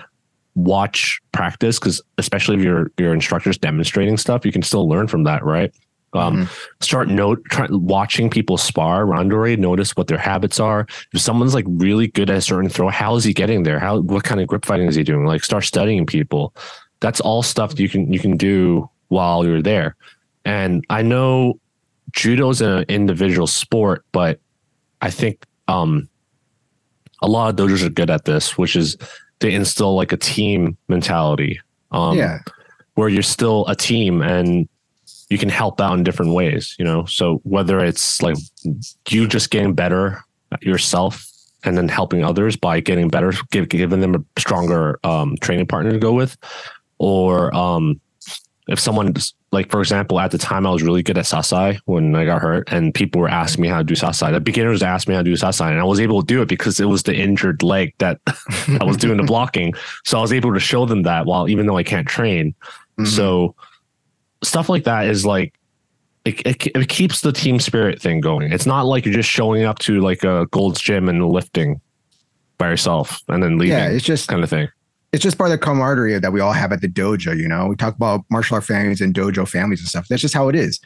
watch practice because especially if your your instructor's demonstrating stuff, you can still learn from that, right? Um, mm-hmm. Start note try, watching people spar randori. Notice what their habits are. If someone's like really good at a certain throw, how is he getting there? How what kind of grip fighting is he doing? Like start studying people. That's all stuff you can you can do while you're there. And I know judo's an individual sport, but I think um, a lot of dojos are good at this, which is they instill like a team mentality. Um, yeah. Where you're still a team and you can help out in different ways, you know? So whether it's like you just getting better yourself and then helping others by getting better, give, giving them a stronger um, training partner to go with, or um, if someone like for example at the time i was really good at sasae when i got hurt and people were asking me how to do sasae. The beginners asked me how to do sasae and i was able to do it because it was the injured leg that i was doing the blocking. So i was able to show them that while even though i can't train. Mm-hmm. so stuff like that is like it, it, it, keeps the team spirit thing going. It's not like you're just showing up to like a gold's gym and lifting by yourself and then leaving yeah it's just kind of thing it's just part of the camaraderie that we all have at the dojo. You know, we talk about martial art families and dojo families and stuff. That's just how it is.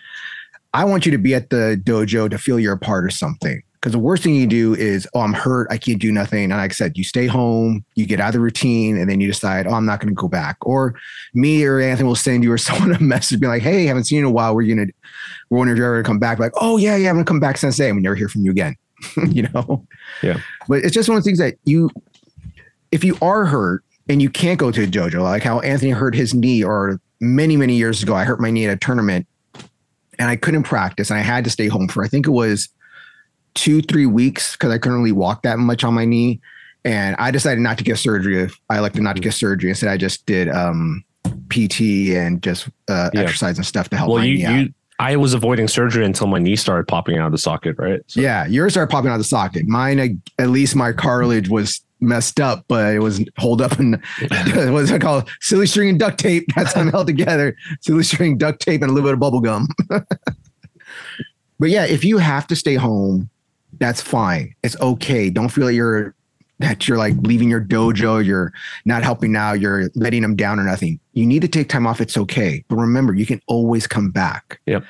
I want you to be at the dojo to feel you're a part of something. Because the worst thing you do is, oh, I'm hurt. I can't do nothing. And like I said, you stay home, you get out of the routine, and then you decide, oh, I'm not going to go back. Or me or Anthony will send you or someone a message, be like, hey, haven't seen you in a while. We're going to, we're wondering if you're ever going to come back. Like, oh, yeah, yeah, I'm going to come back sensei. And we never hear from you again. you know? Yeah. But it's just one of the things that you, if you are hurt, and you can't go to a dojo, like how Anthony hurt his knee, or many, many years ago, I hurt my knee at a tournament and I couldn't practice and I had to stay home for, I think it was two, three weeks because I couldn't really walk that much on my knee. And I decided not to get surgery. I elected not to get surgery. Instead, I just did um, PT and just uh, yeah. exercise and stuff to help well, my you, knee out. You, I was avoiding surgery until my knee started popping out of the socket, right? So. Yeah, yours started popping out of the socket. Mine, at least my cartilage was messed up, but it was hold up and what's it called? Silly string and duct tape. That's how I'm held together. Silly string, duct tape, and a little bit of bubble gum. but yeah, if you have to stay home, that's fine. It's okay. Don't feel like you're that you're like leaving your dojo, you're not helping now, you're letting them down or nothing. You need to take time off. It's okay. But remember, you can always come back. Yep.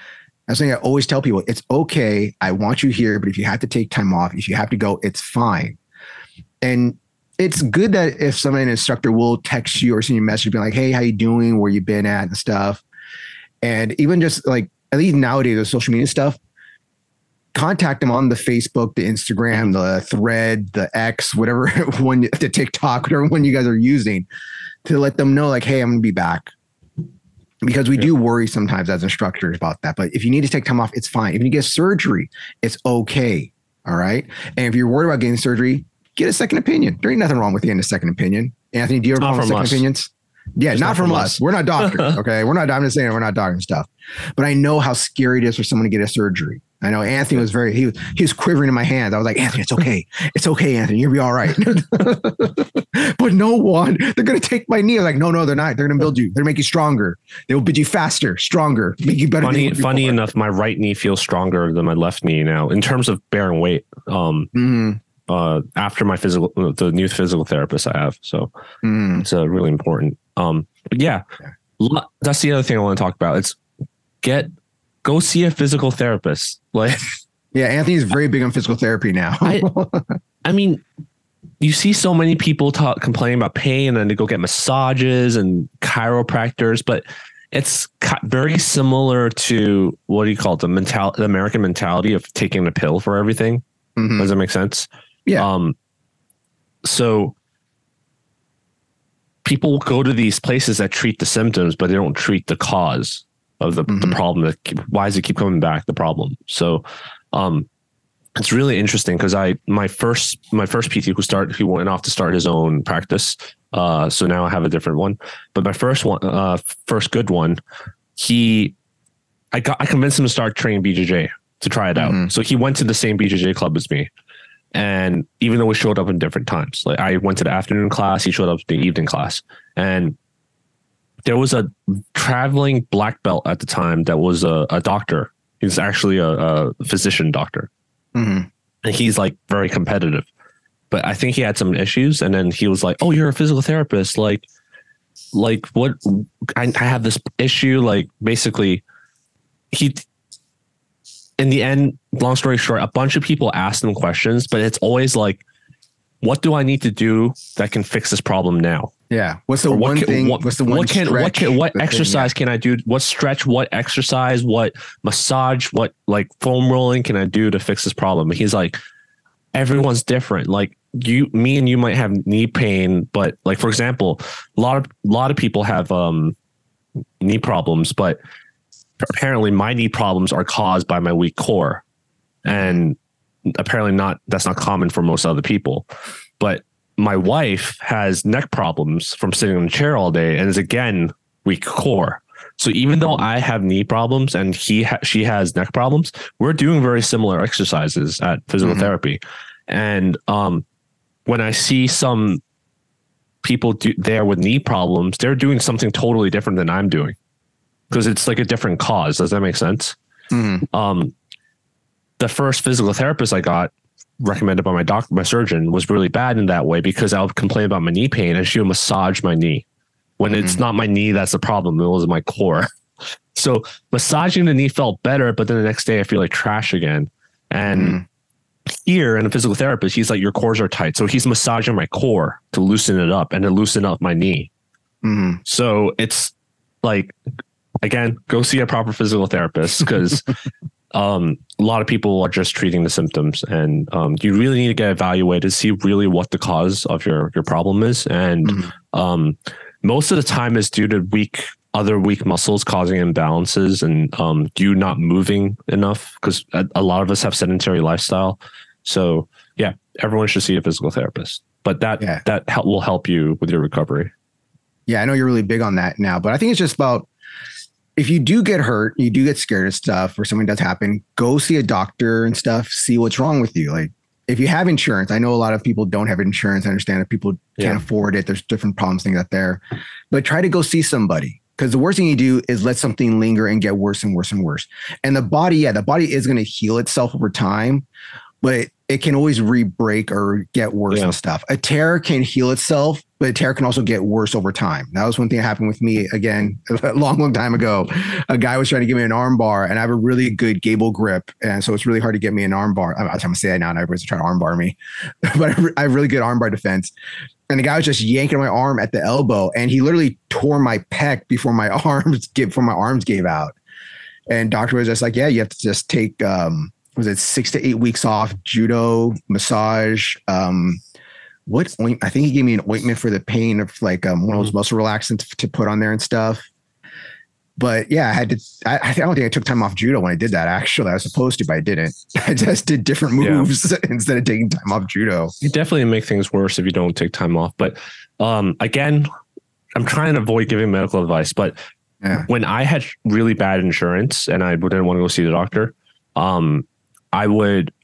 That's something I always tell people. It's okay. I want you here, but if you have to take time off, if you have to go, it's fine. And it's good that if somebody, an instructor will text you or send you a message being like, hey, how you doing? Where you been at and stuff. And even just like at least nowadays the social media stuff, contact them on the Facebook, the Instagram, the thread, the X, whatever one the TikTok, whatever one you guys are using to let them know, like, hey, I'm gonna be back. Because we yeah. do worry sometimes as instructors about that. But if you need to take time off, it's fine. If you get surgery, it's okay. All right. And if you're worried about getting surgery, get a second opinion. There ain't nothing wrong with getting a second opinion. Anthony, do you ever call second us. opinions? Yeah, not, not, from, us. us. We're not doctors. Okay. we're not, I'm just saying we're not doctors stuff. But I know how scary it is for someone to get a surgery. I know Anthony was very he was he was quivering in my hands. I was like, Anthony, it's okay. It's okay, Anthony. You'll be all right. but no one, they're gonna take my knee. I'm like, no, no, they're not. They're gonna build you, they're make you stronger. They will build you faster, stronger, make you better. Funny, funny enough, my right knee feels stronger than my left knee now in terms of bearing weight. Um mm-hmm uh, after my physical, the new physical therapist I have. So mm. it's uh, really important. Um, but yeah, yeah, that's the other thing I want to talk about. It's get go see a physical therapist. Like, yeah, Anthony's very big on physical therapy now. I, I mean, you see so many people talk complaining about pain and to go get massages and chiropractors, but it's very similar to what do you call it? The mental, the American mentality of taking a pill for everything. Mm-hmm. Does that make sense? Yeah. Um, so people go to these places that treat the symptoms, but they don't treat the cause of the, mm-hmm. the problem. That why does it keep coming back? The problem. So, um, it's really interesting because I my first my first PT who started he went off to start his own practice. Uh, so now I have a different one. But my first one, uh, first good one, he, I got I convinced him to start training BJJ to try it out. Mm-hmm. So he went to the same BJJ club as me. And even though we showed up in different times, like I went to the afternoon class, he showed up to the evening class. And there was a traveling black belt at the time that was a, a doctor. He's actually a, a physician doctor. Mm-hmm. And he's like very competitive. But I think he had some issues. And then he was like, Oh, you're a physical therapist. Like, like what I, I have this issue like basically he in the end long story short a bunch of people ask them questions but it's always like what do i need to do that can fix this problem now Yeah. What's the Or one can, thing? what, what's the one what can what can what the thing, exercise can I do? What stretch? What exercise? What massage? What like foam rolling can I do to fix this problem? He's like, everyone's different. Like you, me, and you might have knee pain, but like for example, a lot of a lot of people have um knee problems, but apparently my knee problems are caused by my weak core, and apparently not. That's not common for most other people, but my wife has neck problems from sitting in a chair all day and is again weak core. So even though I have knee problems and he ha- she has neck problems, we're doing very similar exercises at physical Mhm. therapy. And um, when I see some people do, there with knee problems, they're doing something totally different than I'm doing because it's like a different cause. Does that make sense? Mhm. um, the first physical therapist I got recommended by my doctor, my surgeon, was really bad in that way because I would complain about my knee pain and she would massage my knee when it's not my knee that's the problem. It was my core. So massaging the knee felt better, but then the next day I feel like trash again. And Mhm. here in a physical therapist, he's like, your cores are tight. So he's massaging my core to loosen it up and to loosen up my knee. Mhm. So it's like, again, go see a proper physical therapist because um, a lot of people are just treating the symptoms, and um, you really need to get evaluated, see really what the cause of your your problem is, and Mhm. um, most of the time is due to weak other weak muscles causing imbalances and um, you not moving enough because a, a lot of us have sedentary lifestyle. So yeah, everyone should see a physical therapist, but that Yeah. that help, will help you with your recovery. Yeah, I know you're really big on that now, but I think it's just about if you do get hurt, you do get scared of stuff or something does happen, go see a doctor and stuff, see what's wrong with you. Like if you have insurance, I know a lot of people don't have insurance. I understand that people can't Yeah. afford it. There's different problems, things out there, but try to go see somebody because the worst thing you do is let something linger and get worse and worse and worse. And the body, yeah, the body is going to heal itself over time, but it can always re-break or get worse Yeah. and stuff. A tear can heal itself, but a tear can also get worse over time. That was one thing that happened with me again a long, long time ago. A guy was trying to give me an arm bar, and I have a really good gable grip, and so it's really hard to get me an arm bar. I'm, I'm gonna say that now, and everybody's trying to arm bar me, but I I have really good arm bar defense. And the guy was just yanking my arm at the elbow, and he literally tore my pec before my arms give before my arms gave out. And doctor was just like, "Yeah, you have to just take um, was it six to eight weeks off judo, massage, um, what oint- I think he gave me an ointment for the pain of like um, one of those muscle relaxants to put on there and stuff. But yeah, I had to. I, I don't think I took time off judo when I did that. Actually, I was supposed to, but I didn't. I just did different Yeah. moves instead of taking time off judo. You definitely make things worse if you don't take time off. But um, again, I'm trying to avoid giving medical advice. But Yeah. when I had really bad insurance and I didn't want to go see the doctor, um, I would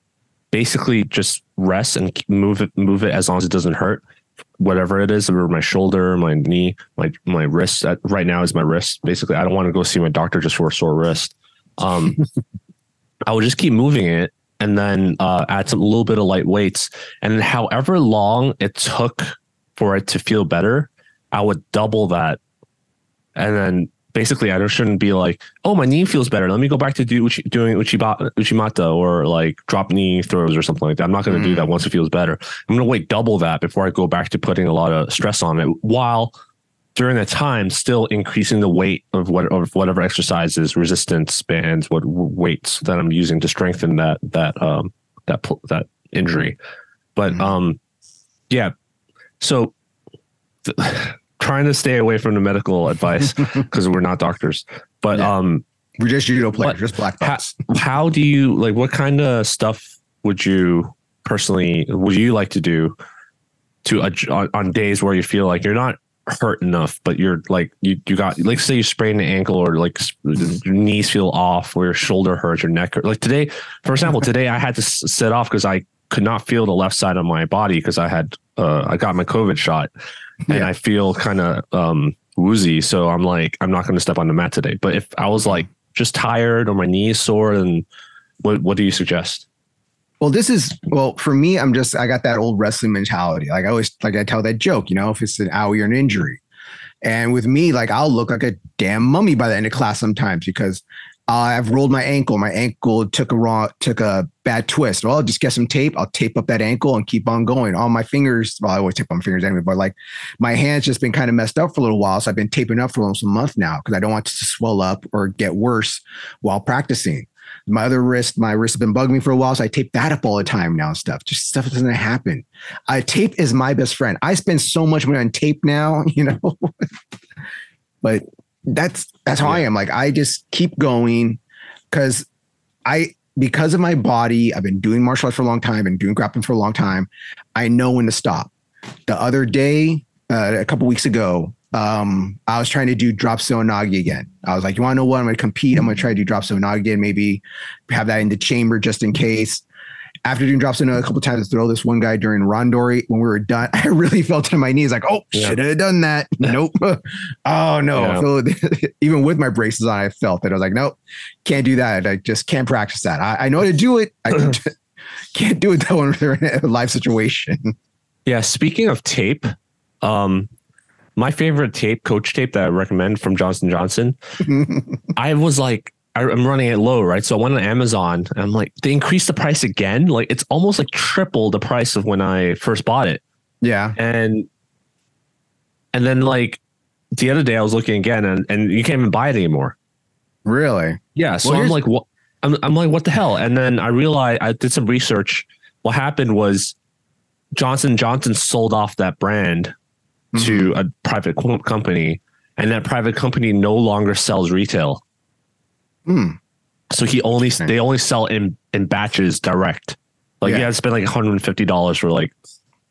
basically just rest and move it, move it as long as it doesn't hurt. Whatever it is, or my shoulder, my knee, my my wrist. That right now is my wrist. Basically, I don't want to go see my doctor just for a sore wrist. Um, I would just keep moving it and then uh, add some little bit of light weights. And then however long it took for it to feel better, I would double that. And then basically, I shouldn't be like, oh, my knee feels better. Let me go back to do uchi, doing uchiba, uchimata or like drop knee throws or something like that. I'm not going to do Mm. that once it feels better. I'm going to wait double that before I go back to putting a lot of stress on it while during that time still increasing the weight of what of whatever exercises resistance bands what weights that i'm using to strengthen that that um that that injury but Mhm. um yeah so th- trying to stay away from the medical advice because we're not doctors but Yeah. um We're just judo players, What- just black belts. how do you like what kind of stuff would you personally would you like to do to on, on days where you feel like you're not hurt enough but you're like you you got like say you sprain an ankle or like your knees feel off or your shoulder hurts your neck hurt. like today for example today i had to sit off because i could not feel the left side of my body because i had uh i got my covid shot and Yeah. i feel kind of um woozy so i'm like i'm not going to step on the mat today but if i was like just tired or my knees sore and what what do you suggest Well, this is well for me. I'm just I got that old wrestling mentality. Like I always like I tell that joke. You know, if it's an owie or an injury, And with me, like I'll look like a damn mummy by the end of class sometimes because uh, I've rolled my ankle. My ankle took a wrong, took a bad twist. Well, I'll just get some tape. I'll tape up that ankle and keep on going. All my fingers, well, I always tape on my fingers anyway, but like my hands just been kind of messed up for a little while. So I've been taping up for almost a month now because I don't want it to swell up or get worse while practicing. My other wrist, my wrist has been bugging me for a while, so I tape that up all the time now and stuff. Just stuff doesn't happen. Uh, tape is my best friend. I spend so much money on tape now, you know, but that's that's how I am. Like I just keep going because I because of my body, I've been doing martial arts for a long time and doing grappling for a long time. I know when to stop. The other day, uh, a couple weeks ago, um, I was trying to do drop seoi nage again. I was like, you want to know what? I'm going to compete. I'm going to try to do drop seoi nage again. Maybe have that in the chamber just in case after doing drops in a couple times to throw this one guy during Randori when we were done, I really fell to my knees like, oh, yeah. should have done that. nope. oh no. Yeah. Even with my braces on, I felt that I was like, nope, can't do that. I just can't practice that. I, I know how to do it. I can't do it though when they're in a live situation. Yeah. Speaking of tape, um, my favorite tape, coach tape that I recommend from Johnson Johnson, I was like, I'm running it low, right? So I went on Amazon and I'm like, they increased the price again. Like it's almost like triple the price of when I first bought it. Yeah. And and then like the other day I was looking again and, and you can't even buy it anymore. Really? Yeah. So well, I'm like, what I'm, I'm like, what the hell? And then I realized I did some research. What happened was Johnson Johnson sold off that brand mm-hmm. to a private company, and that private company no longer sells retail. Mm. So he only okay. they only sell in in batches direct. Like yeah. you had to spend like 150 dollars for like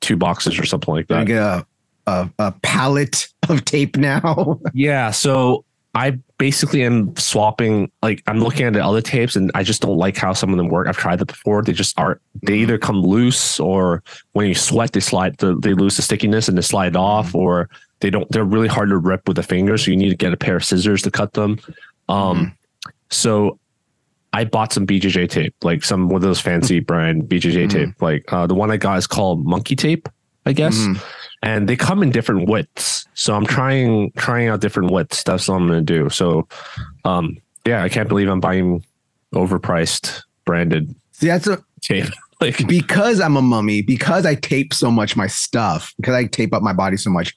two boxes or something like that. Like a a, a pallet of tape now. yeah. So I basically am swapping. Like I'm looking at the other tapes, and I just don't like how some of them work. I've tried that before. They just are. They mm-hmm. either come loose, or when you sweat, they slide. They lose the stickiness and they slide off, or they don't. They're really hard to rip with the fingers. So you need to get a pair of scissors to cut them. Um, mm-hmm. So I bought some BJJ tape, like some one of those fancy brand BJJ mm-hmm. tape. Like uh, the one I got is called Monkey Tape, I guess. Mm-hmm. And they come in different widths. So I'm trying trying out different widths. That's what I'm gonna do. So um yeah, I can't believe I'm buying overpriced branded See that's a tape. like because I'm a mummy, because I tape so much my stuff, because I tape up my body so much,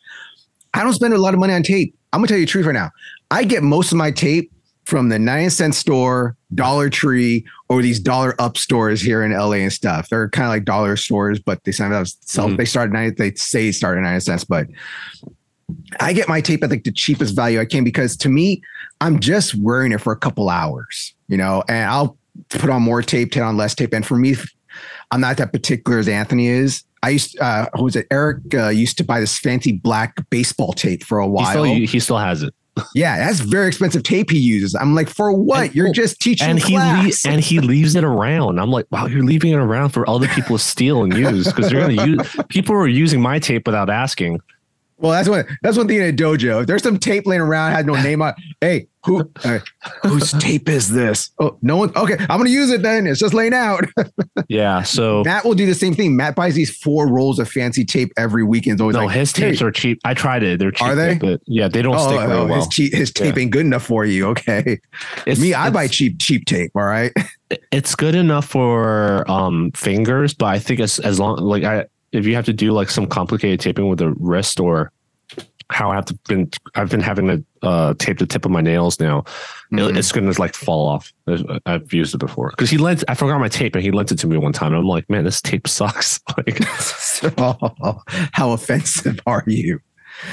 I don't spend a lot of money on tape. I'm gonna tell you the truth right now. I get most of my tape from the 9 cent store, Dollar Tree, or these dollar up stores here in LA and stuff. They're kind of like dollar stores, but they sell, mm-hmm. they start nine, they say start at 99 cents, but I get my tape at like the cheapest value I can because to me, I'm just wearing it for a couple hours, you know, and I'll put on more tape, take on less tape. And for me, I'm not that particular as Anthony is. I used, uh, who was it? Eric uh, used to buy this fancy black baseball tape for a while. He still, he still has it yeah, that's very expensive tape he uses. I'm like, for what? And, you're oh, just teaching and class. he le- and he leaves it around. I'm like, wow, you're leaving it around for other people to steal and use because they're gonna use. People are using my tape without asking. Well, that's one. That's one thing in a dojo. If there's some tape laying around, had no name on. Hey, who? Uh, whose tape is this? Oh, no one. Okay, I'm gonna use it then. It's just laying out. yeah. So Matt will do the same thing. Matt buys these four rolls of fancy tape every weekend. Always no, like, his tapes hey. are cheap. I tried it. They're cheap. Are they? But yeah, they don't oh, stick very oh, well. His, cheap, his tape yeah. ain't good enough for you. Okay. It's, Me, I buy cheap cheap tape. All right. It's good enough for um fingers, but I think as as long like I if you have to do like some complicated taping with the wrist or how I've been I've been having to uh, tape the tip of my nails now. Mm-hmm. It's gonna like fall off. I've used it before because he lent. I forgot my tape and he lent it to me one time. And I'm like, man, this tape sucks. like, oh, how offensive are you?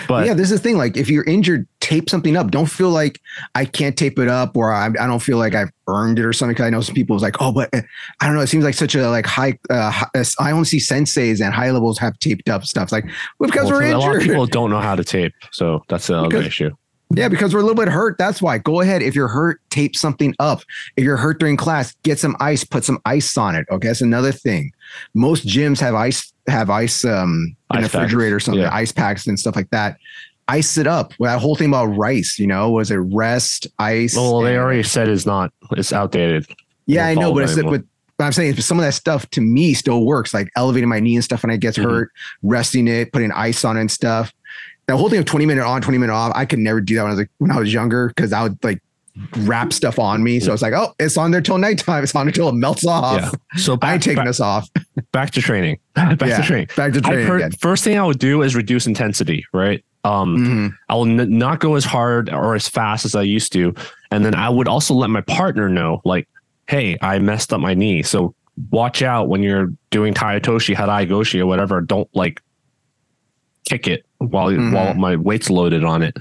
But yeah, this is the thing. Like, if you're injured, tape something up. Don't feel like I can't tape it up, or I, I don't feel like I've earned it or something. Because I know some people was like, oh, but uh, I don't know. It seems like such a like high. Uh, uh I only see senseis and high levels have taped up stuff. It's like well, because well, we're injured. A lot of people don't know how to tape, so that's the other issue. Yeah, because we're a little bit hurt. That's why. Go ahead. If you're hurt, tape something up. If you're hurt during class, get some ice, put some ice on it. Okay. That's another thing. Most gyms have ice, have ice um in ice the refrigerator or something, yeah. ice packs and stuff like that. Ice it up. That whole thing about rice, you know, was it rest, ice? Well, they already said it's not, it's outdated. Yeah, I know, but it's but but I'm saying some of that stuff to me still works, like elevating my knee and stuff when I get mm-hmm. hurt, resting it, putting ice on it and stuff that whole thing of 20 minute on, 20 minute off, I could never do that when I was like when I was younger because I would like wrap stuff on me. So it's like, oh, it's on there till nighttime. It's on until it melts off. Yeah. So I back, taking back, this off. back to training. Back Yeah. to training. Back to training first thing I would do is reduce intensity, right? Um, Mhm. I will n- not go as hard or as fast as I used to. And then I would also let my partner know, like, hey, I messed up my knee. So watch out when you're doing Tai Otoshi, Harai Goshi, or whatever. Don't like kick it while Mhm. while my weight's loaded on it.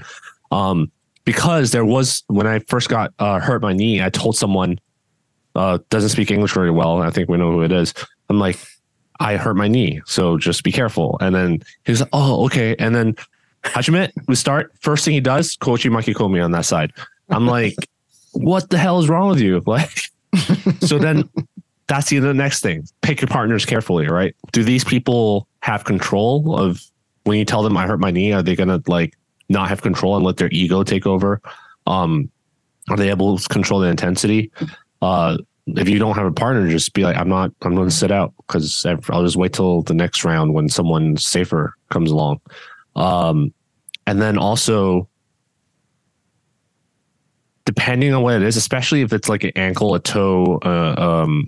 Um, because there was when I first got uh, hurt my knee, I told someone uh, doesn't speak English very well. I think we know who it is. I'm like, I hurt my knee, so just be careful. And then he was like, oh, okay. And then Hajime, we start. First thing he does, Kouchi Makikomi on that side. I'm like, what the hell is wrong with you? Like, so then that's the next thing. Pick your partners carefully, right? Do these people have control of when you tell them I hurt my knee? Are they gonna like not have control and let their ego take over? Um, are they able to control the intensity? Uh, if you don't have a partner, just be like, I'm not, I'm going to sit out because I'll just wait till the next round when someone safer comes along. Um, and then also, depending on what it is, especially if it's like an ankle, a toe, uh, um,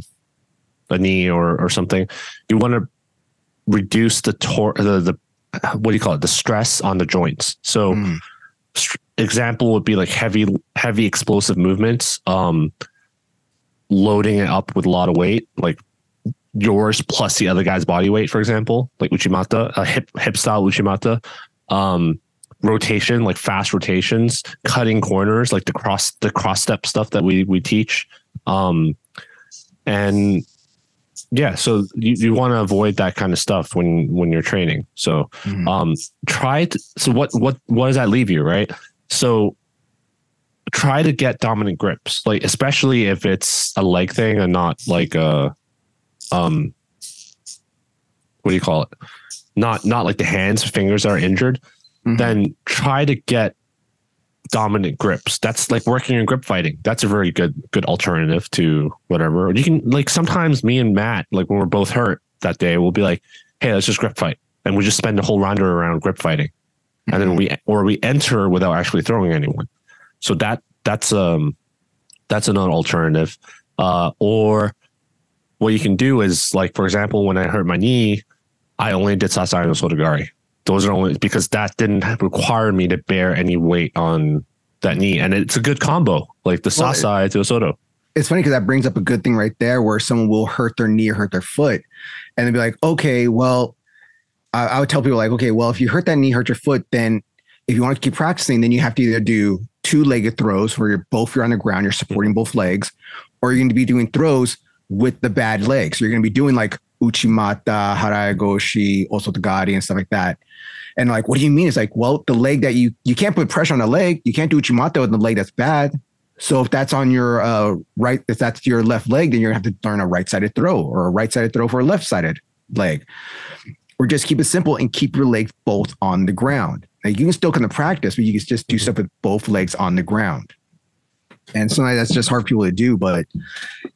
a knee, or or something, you want to reduce the tor the the what do you call it the stress on the joints. So, Mm. st- example would be like heavy heavy explosive movements, um, loading it up with a lot of weight, like yours plus the other guy's body weight, for example, like Uchimata, a hip hip style Uchimata. Um, rotation, like fast rotations, cutting corners, like the cross the cross step stuff that we we teach. Um, and yeah, so you, you want to avoid that kind of stuff when when you're training. So Mhm. um try to so what what what does that leave you, right? So try to get dominant grips, like especially if it's a leg thing and not like a um what do you call it? Not not like the hands, fingers are injured Mhm. then try to get dominant grips. That's like working in grip fighting. That's a very good good alternative to whatever. You can like sometimes me and Matt, like when we're both hurt that day, we'll be like, hey, let's just grip fight. And we just spend the whole round around grip fighting. And then we or we enter without actually throwing anyone. So that that's um that's another alternative. Uh or what you can do is like for example, when I hurt my knee, I only did Sasae no Sotogari those are only because that didn't require me to bear any weight on that knee. And it's a good combo, like the Well, Sasae to Soto. it's funny because that brings up a good thing right there where someone will hurt their knee or hurt their foot and they'll be like okay well I, I would tell people like okay well if you hurt that knee hurt your foot then if you want to keep practicing then you have to either do two-legged throws where you're both you're on the ground you're supporting both legs or you're going to be doing throws with the bad legs so you're going to be doing like uchimata haragoshi osotogari and stuff like that and like what do you mean? It's like well the leg that you you can't put pressure on the leg. You can't do uchimata with the leg. That's bad. So if that's on your uh, right, if that's your left leg, then you're gonna have to learn a right-sided throw or a right-sided throw for a left-sided leg, or just keep it simple and keep your legs both on the ground. Now you can still kind of practice, but you can just do stuff with both legs on the ground. And sometimes that's just hard for people to do, but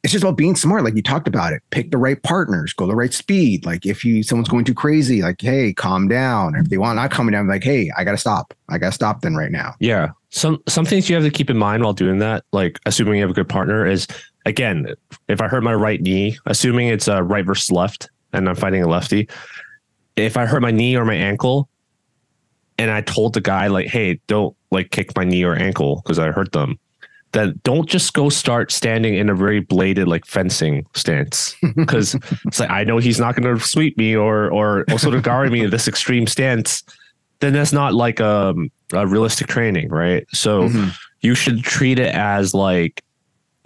it's just about being smart. Like you talked about it, pick the right partners, go the right speed. Like if you someone's going too crazy, like hey, calm down. Or If they want not coming down, like hey, I gotta stop. I gotta stop then right now. Yeah. Some some things you have to keep in mind while doing that, like assuming you have a good partner, is again, if I hurt my right knee, assuming it's a right versus left, and I'm fighting a lefty, if I hurt my knee or my ankle, and I told the guy like, hey, don't like kick my knee or ankle because I hurt them, then don't just go start standing in a very bladed like fencing stance because it's like I know he's not going to sweep me or or osotogari me in this extreme stance. Then that's not like um, a realistic training, right? So Mhm. you should treat it as like,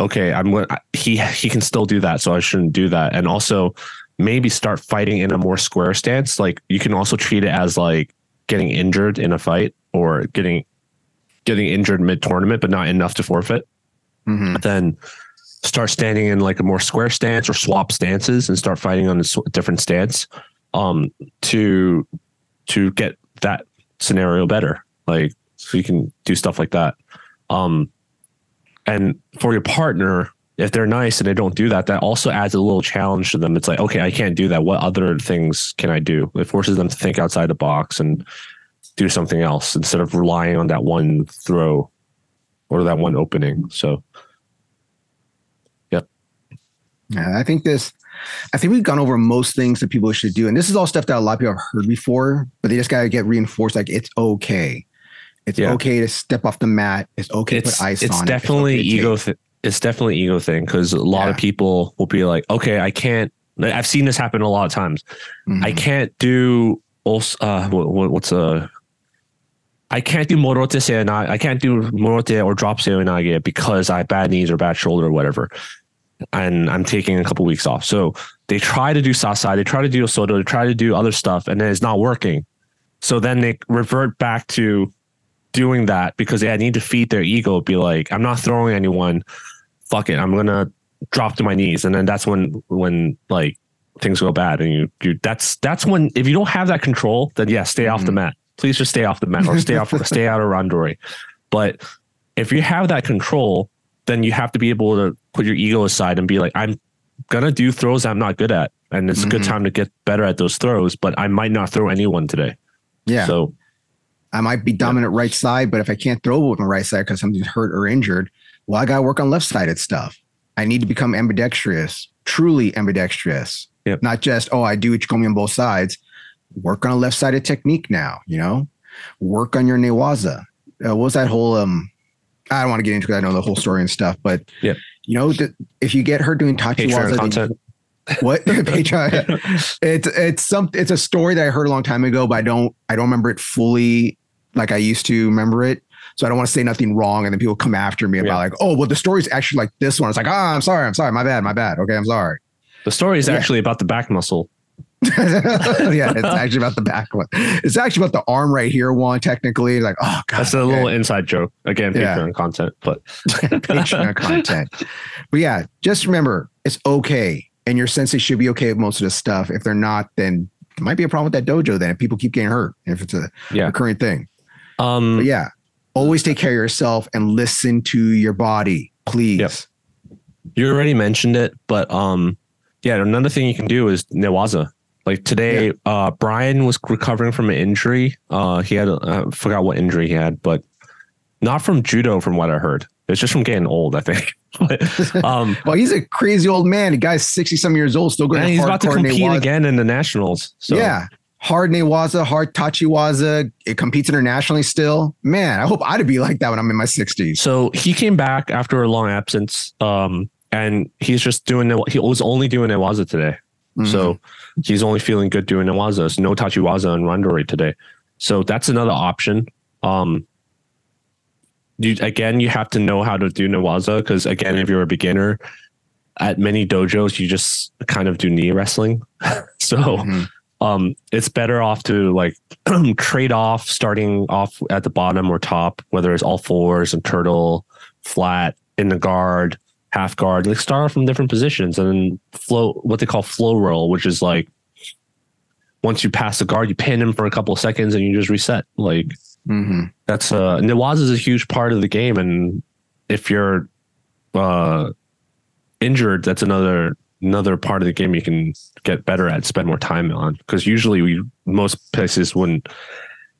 okay, I'm going. He he can still do that, so I shouldn't do that. And also, maybe start fighting in a more square stance. Like you can also treat it as like getting injured in a fight or getting getting injured mid tournament, but not enough to forfeit. Mhm. then start standing in like a more square stance or swap stances and start fighting on a different stance um to to get that scenario better. Like so you can do stuff like that. Um and for your partner if they're nice and they don't do that that also adds a little challenge to them. It's like okay i can't do that. What other things can i do? It forces them to think outside the box and do something else instead of relying on that one throw or that one opening. So, yep. Yeah, I think this. I think we've gone over most things that people should do, and this is all stuff that a lot of people have heard before, but they just gotta get reinforced. Like it's okay. It's Yeah. okay to step off the mat. It's okay to It's put ice it's on. it. definitely okay ego. Th- it's definitely ego thing because a lot of people will be like, okay, I can't. I've seen this happen a lot of times. I Mhm. can't do also uh what, what- what's a I can't do morote seoi nage. I can't do morote or drop seoi nage because I have bad knees or bad shoulder or whatever. And I'm taking a couple weeks off. So they try to do sasae, they try to do soto, they try to do other stuff, and then it's not working. So then they revert back to doing that because they need to feed their ego, be like, I'm not throwing anyone. Fuck it. I'm gonna drop to my knees. And then that's when when like things go bad and you you that's that's when if you don't have that control then yeah stay off the Mhm. mat please just stay off the mat or stay off stay out of randori but if you have that control then you have to be able to put your ego aside and be like i'm gonna do throws i'm not good at and it's a good Mhm. time to get better at those throws but i might not throw anyone today Yeah, so I might be dominant right side, but if I can't throw with my right side because something's hurt or injured, well, I got to work on left sided stuff. I need to become ambidextrous, truly ambidextrous. Yep. Not just, oh, I do Uchikomi on both sides. Work on a left sided technique now, you know? Work on your Newaza. Uh, what was that whole, um, I don't want to get into it I know the whole story and stuff, but, yeah, you know, th- if you get her doing Tachiwaza, what Patreon? it's it's some it's a story that I heard a long time ago, but I don't I don't remember it fully like I used to remember it. So I don't want to say nothing wrong, and then people come after me about Yeah. like, oh, well, the story's actually like this one. It's like, ah, I'm sorry, I'm sorry, my bad, my bad. Okay, I'm sorry. the story is Yeah. actually about the back muscle yeah, it's actually about the back one. It's actually about the arm right here one. Technically, like, oh god, that's a okay. little inside joke again Yeah. patreon content but Patreon content. But yeah, just remember it's okay. And your sensei should be okay with most of this stuff. If they're not, then there might be a problem with that dojo then if people keep getting hurt, if it's a Yeah. recurring thing. um But yeah, always take care of yourself and listen to your body, please. Yep. You already mentioned it, but um, yeah, another thing you can do is Newaza. Like today, uh, Brian was recovering from an injury. Uh, he had I forgot what injury he had, but not from judo, from what I heard. It's just from getting old, I think. but, um, Well, he's a crazy old man. The guy's 60 some years old, still going and he's about to compete Newaza. again in the nationals. So yeah. Hard Newaza, hard Tachiwaza. It competes internationally still. Man, I hope I'd be like that when I'm in my 60s. So he came back after a long absence, um, and he's just doing. He was only doing Newaza today. Mhm. So he's only feeling good doing Newaza. So no Tachiwaza and Randori today. So that's another option. Um, you again, you have to know how to do Newaza because again, if you're a beginner, at many dojos you just kind of do knee wrestling. so Mhm. um, it's better off to like trade off starting off at the bottom or top, whether it's all fours and turtle, flat in the guard, half guard. Like start off from different positions and then flow what they call flow roll, which is like once you pass the guard, you pin him for a couple of seconds and you just reset. Like Mhm. that's uh Newaza is a huge part of the game and if you're uh injured, that's another another part of the game you can get better at, spend more time on. Because usually we most places wouldn't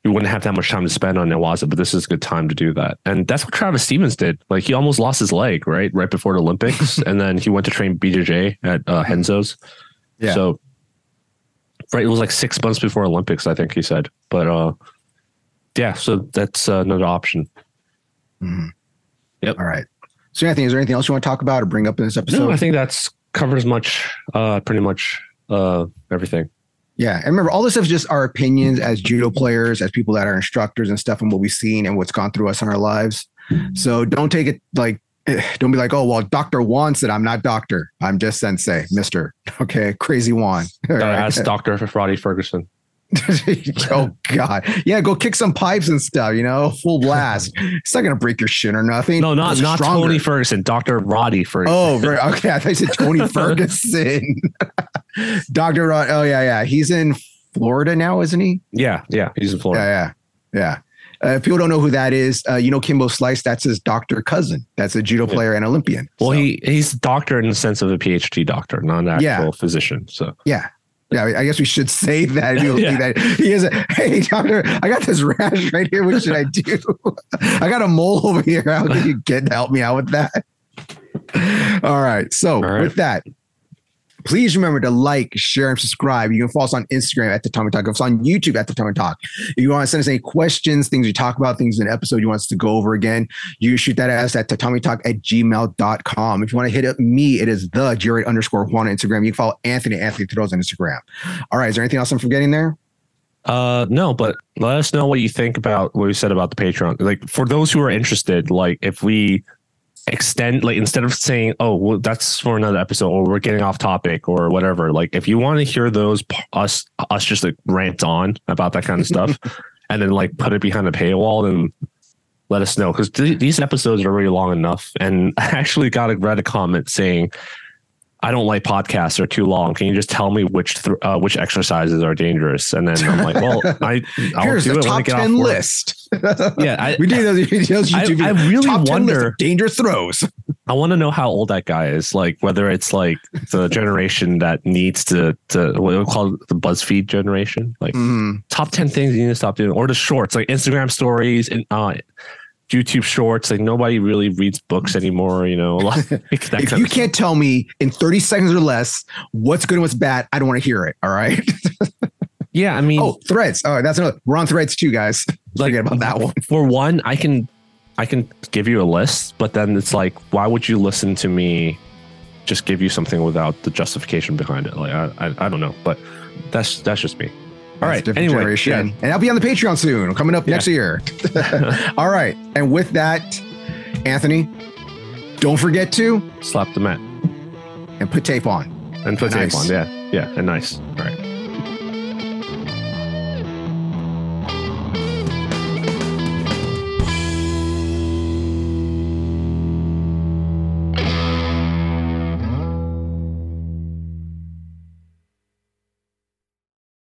you wouldn't have that much time to spend on Newaza, but this is a good time to do that. And that's what Travis Stevens did. Like he almost lost his leg, right? Right before the Olympics. and then he went to train BJJ at uh, Renzo's. Yeah. So right, it was like six months before Olympics, I think he said. But uh yeah, so that's uh, another option. Mhm. Yep. All right. So, Anthony, is there anything else you want to talk about or bring up in this episode? No, I think that's covers much, uh, pretty much uh, everything. Yeah. And remember, all this stuff is just our opinions as judo players, as people that are instructors and stuff, and what we've seen and what's gone through us in our lives. So don't take it like, don't be like, oh, well, Dr. Juan said I'm not doctor. I'm just sensei, mister. Okay. Crazy Juan. Uh, right. ask Doctor Rhadi Ferguson. oh, God. Yeah. Go kick some pipes and stuff, you know, full blast. it's not going to break your shin or nothing. No, not It's not stronger. Tony Ferguson. Doctor Rhadi Ferguson. Oh, very, okay. I thought you said Tony Ferguson. Dr. Rod. Oh, yeah, yeah. He's in Florida now, isn't he? yeah, yeah. He's in Florida. Yeah, yeah, yeah. Uh, if people don't know who that is, uh, you know Kimbo Slice. That's his doctor cousin. That's a judo Yeah. player and Olympian. Well, So, he he's doctor in the sense of a PhD doctor, not an actual Yeah. physician. So yeah, Yeah, I guess we should say that. Yeah. that he is. A, hey, doctor, I got this rash right here. What should I do? I got a mole over here. How can you get help me out with that? All right. So All right. with that, please remember to like, share, and subscribe. You can follow us on Instagram at the Tatami Talk. It's on YouTube at the Tatami Talk. If you want to send us any questions, things we talk about, things in an episode you want us to go over again, you shoot that at us at Talk at gmail.com. If you want to hit up me, it is the great underscore Juan on Instagram. You can follow Anthony Anthony Throws on Instagram. All right. Is there anything else I'm forgetting there? Uh, no, but let us know what you think about what we said about the Patreon. Like for those who are interested, like if we extend, like instead of saying, "Oh, well, that's for another episode," or "We're getting off topic," or whatever. Like if you want to hear those us us just like rant on about that kind of stuff, and then like put it behind a paywall, then let us know because th- these episodes are already long enough. And I actually got a read a comment saying. I don't like podcasts; they're too long. Can you just tell me which th- uh, which exercises are dangerous? And then I'm like, well, I I'll Here's do the it I top 10 list. Yeah, I, we do those, those I, YouTube I videos. really top 10 list wonder. dangerous throws. I want to know how old that guy is. Like whether it's like the generation that needs to to what we call it, the BuzzFeed generation, like Mhm. top ten things you need to stop doing, or the shorts, like Instagram stories and uh, YouTube shorts. Like nobody really reads books anymore. You know, like If you can't tell me in 30 seconds or less what's good and what's bad, I don't want to hear it. All right. Yeah, I mean, Oh, threads. Oh, that's another. We're on threads too, guys. like Forget about that one. For one, I can I can give you a list, but then it's like, why would you listen to me? Just give you something without the justification behind it. Like I, I, I don't know, but that's that's just me. All right. Different Anyway, generation. And I'll be on the Patreon soon, coming up Yeah. next year. All right. And with that, Anthony, don't forget to slap the mat and put tape on. and put Nice. tape on. Yeah, yeah, and nice. All right.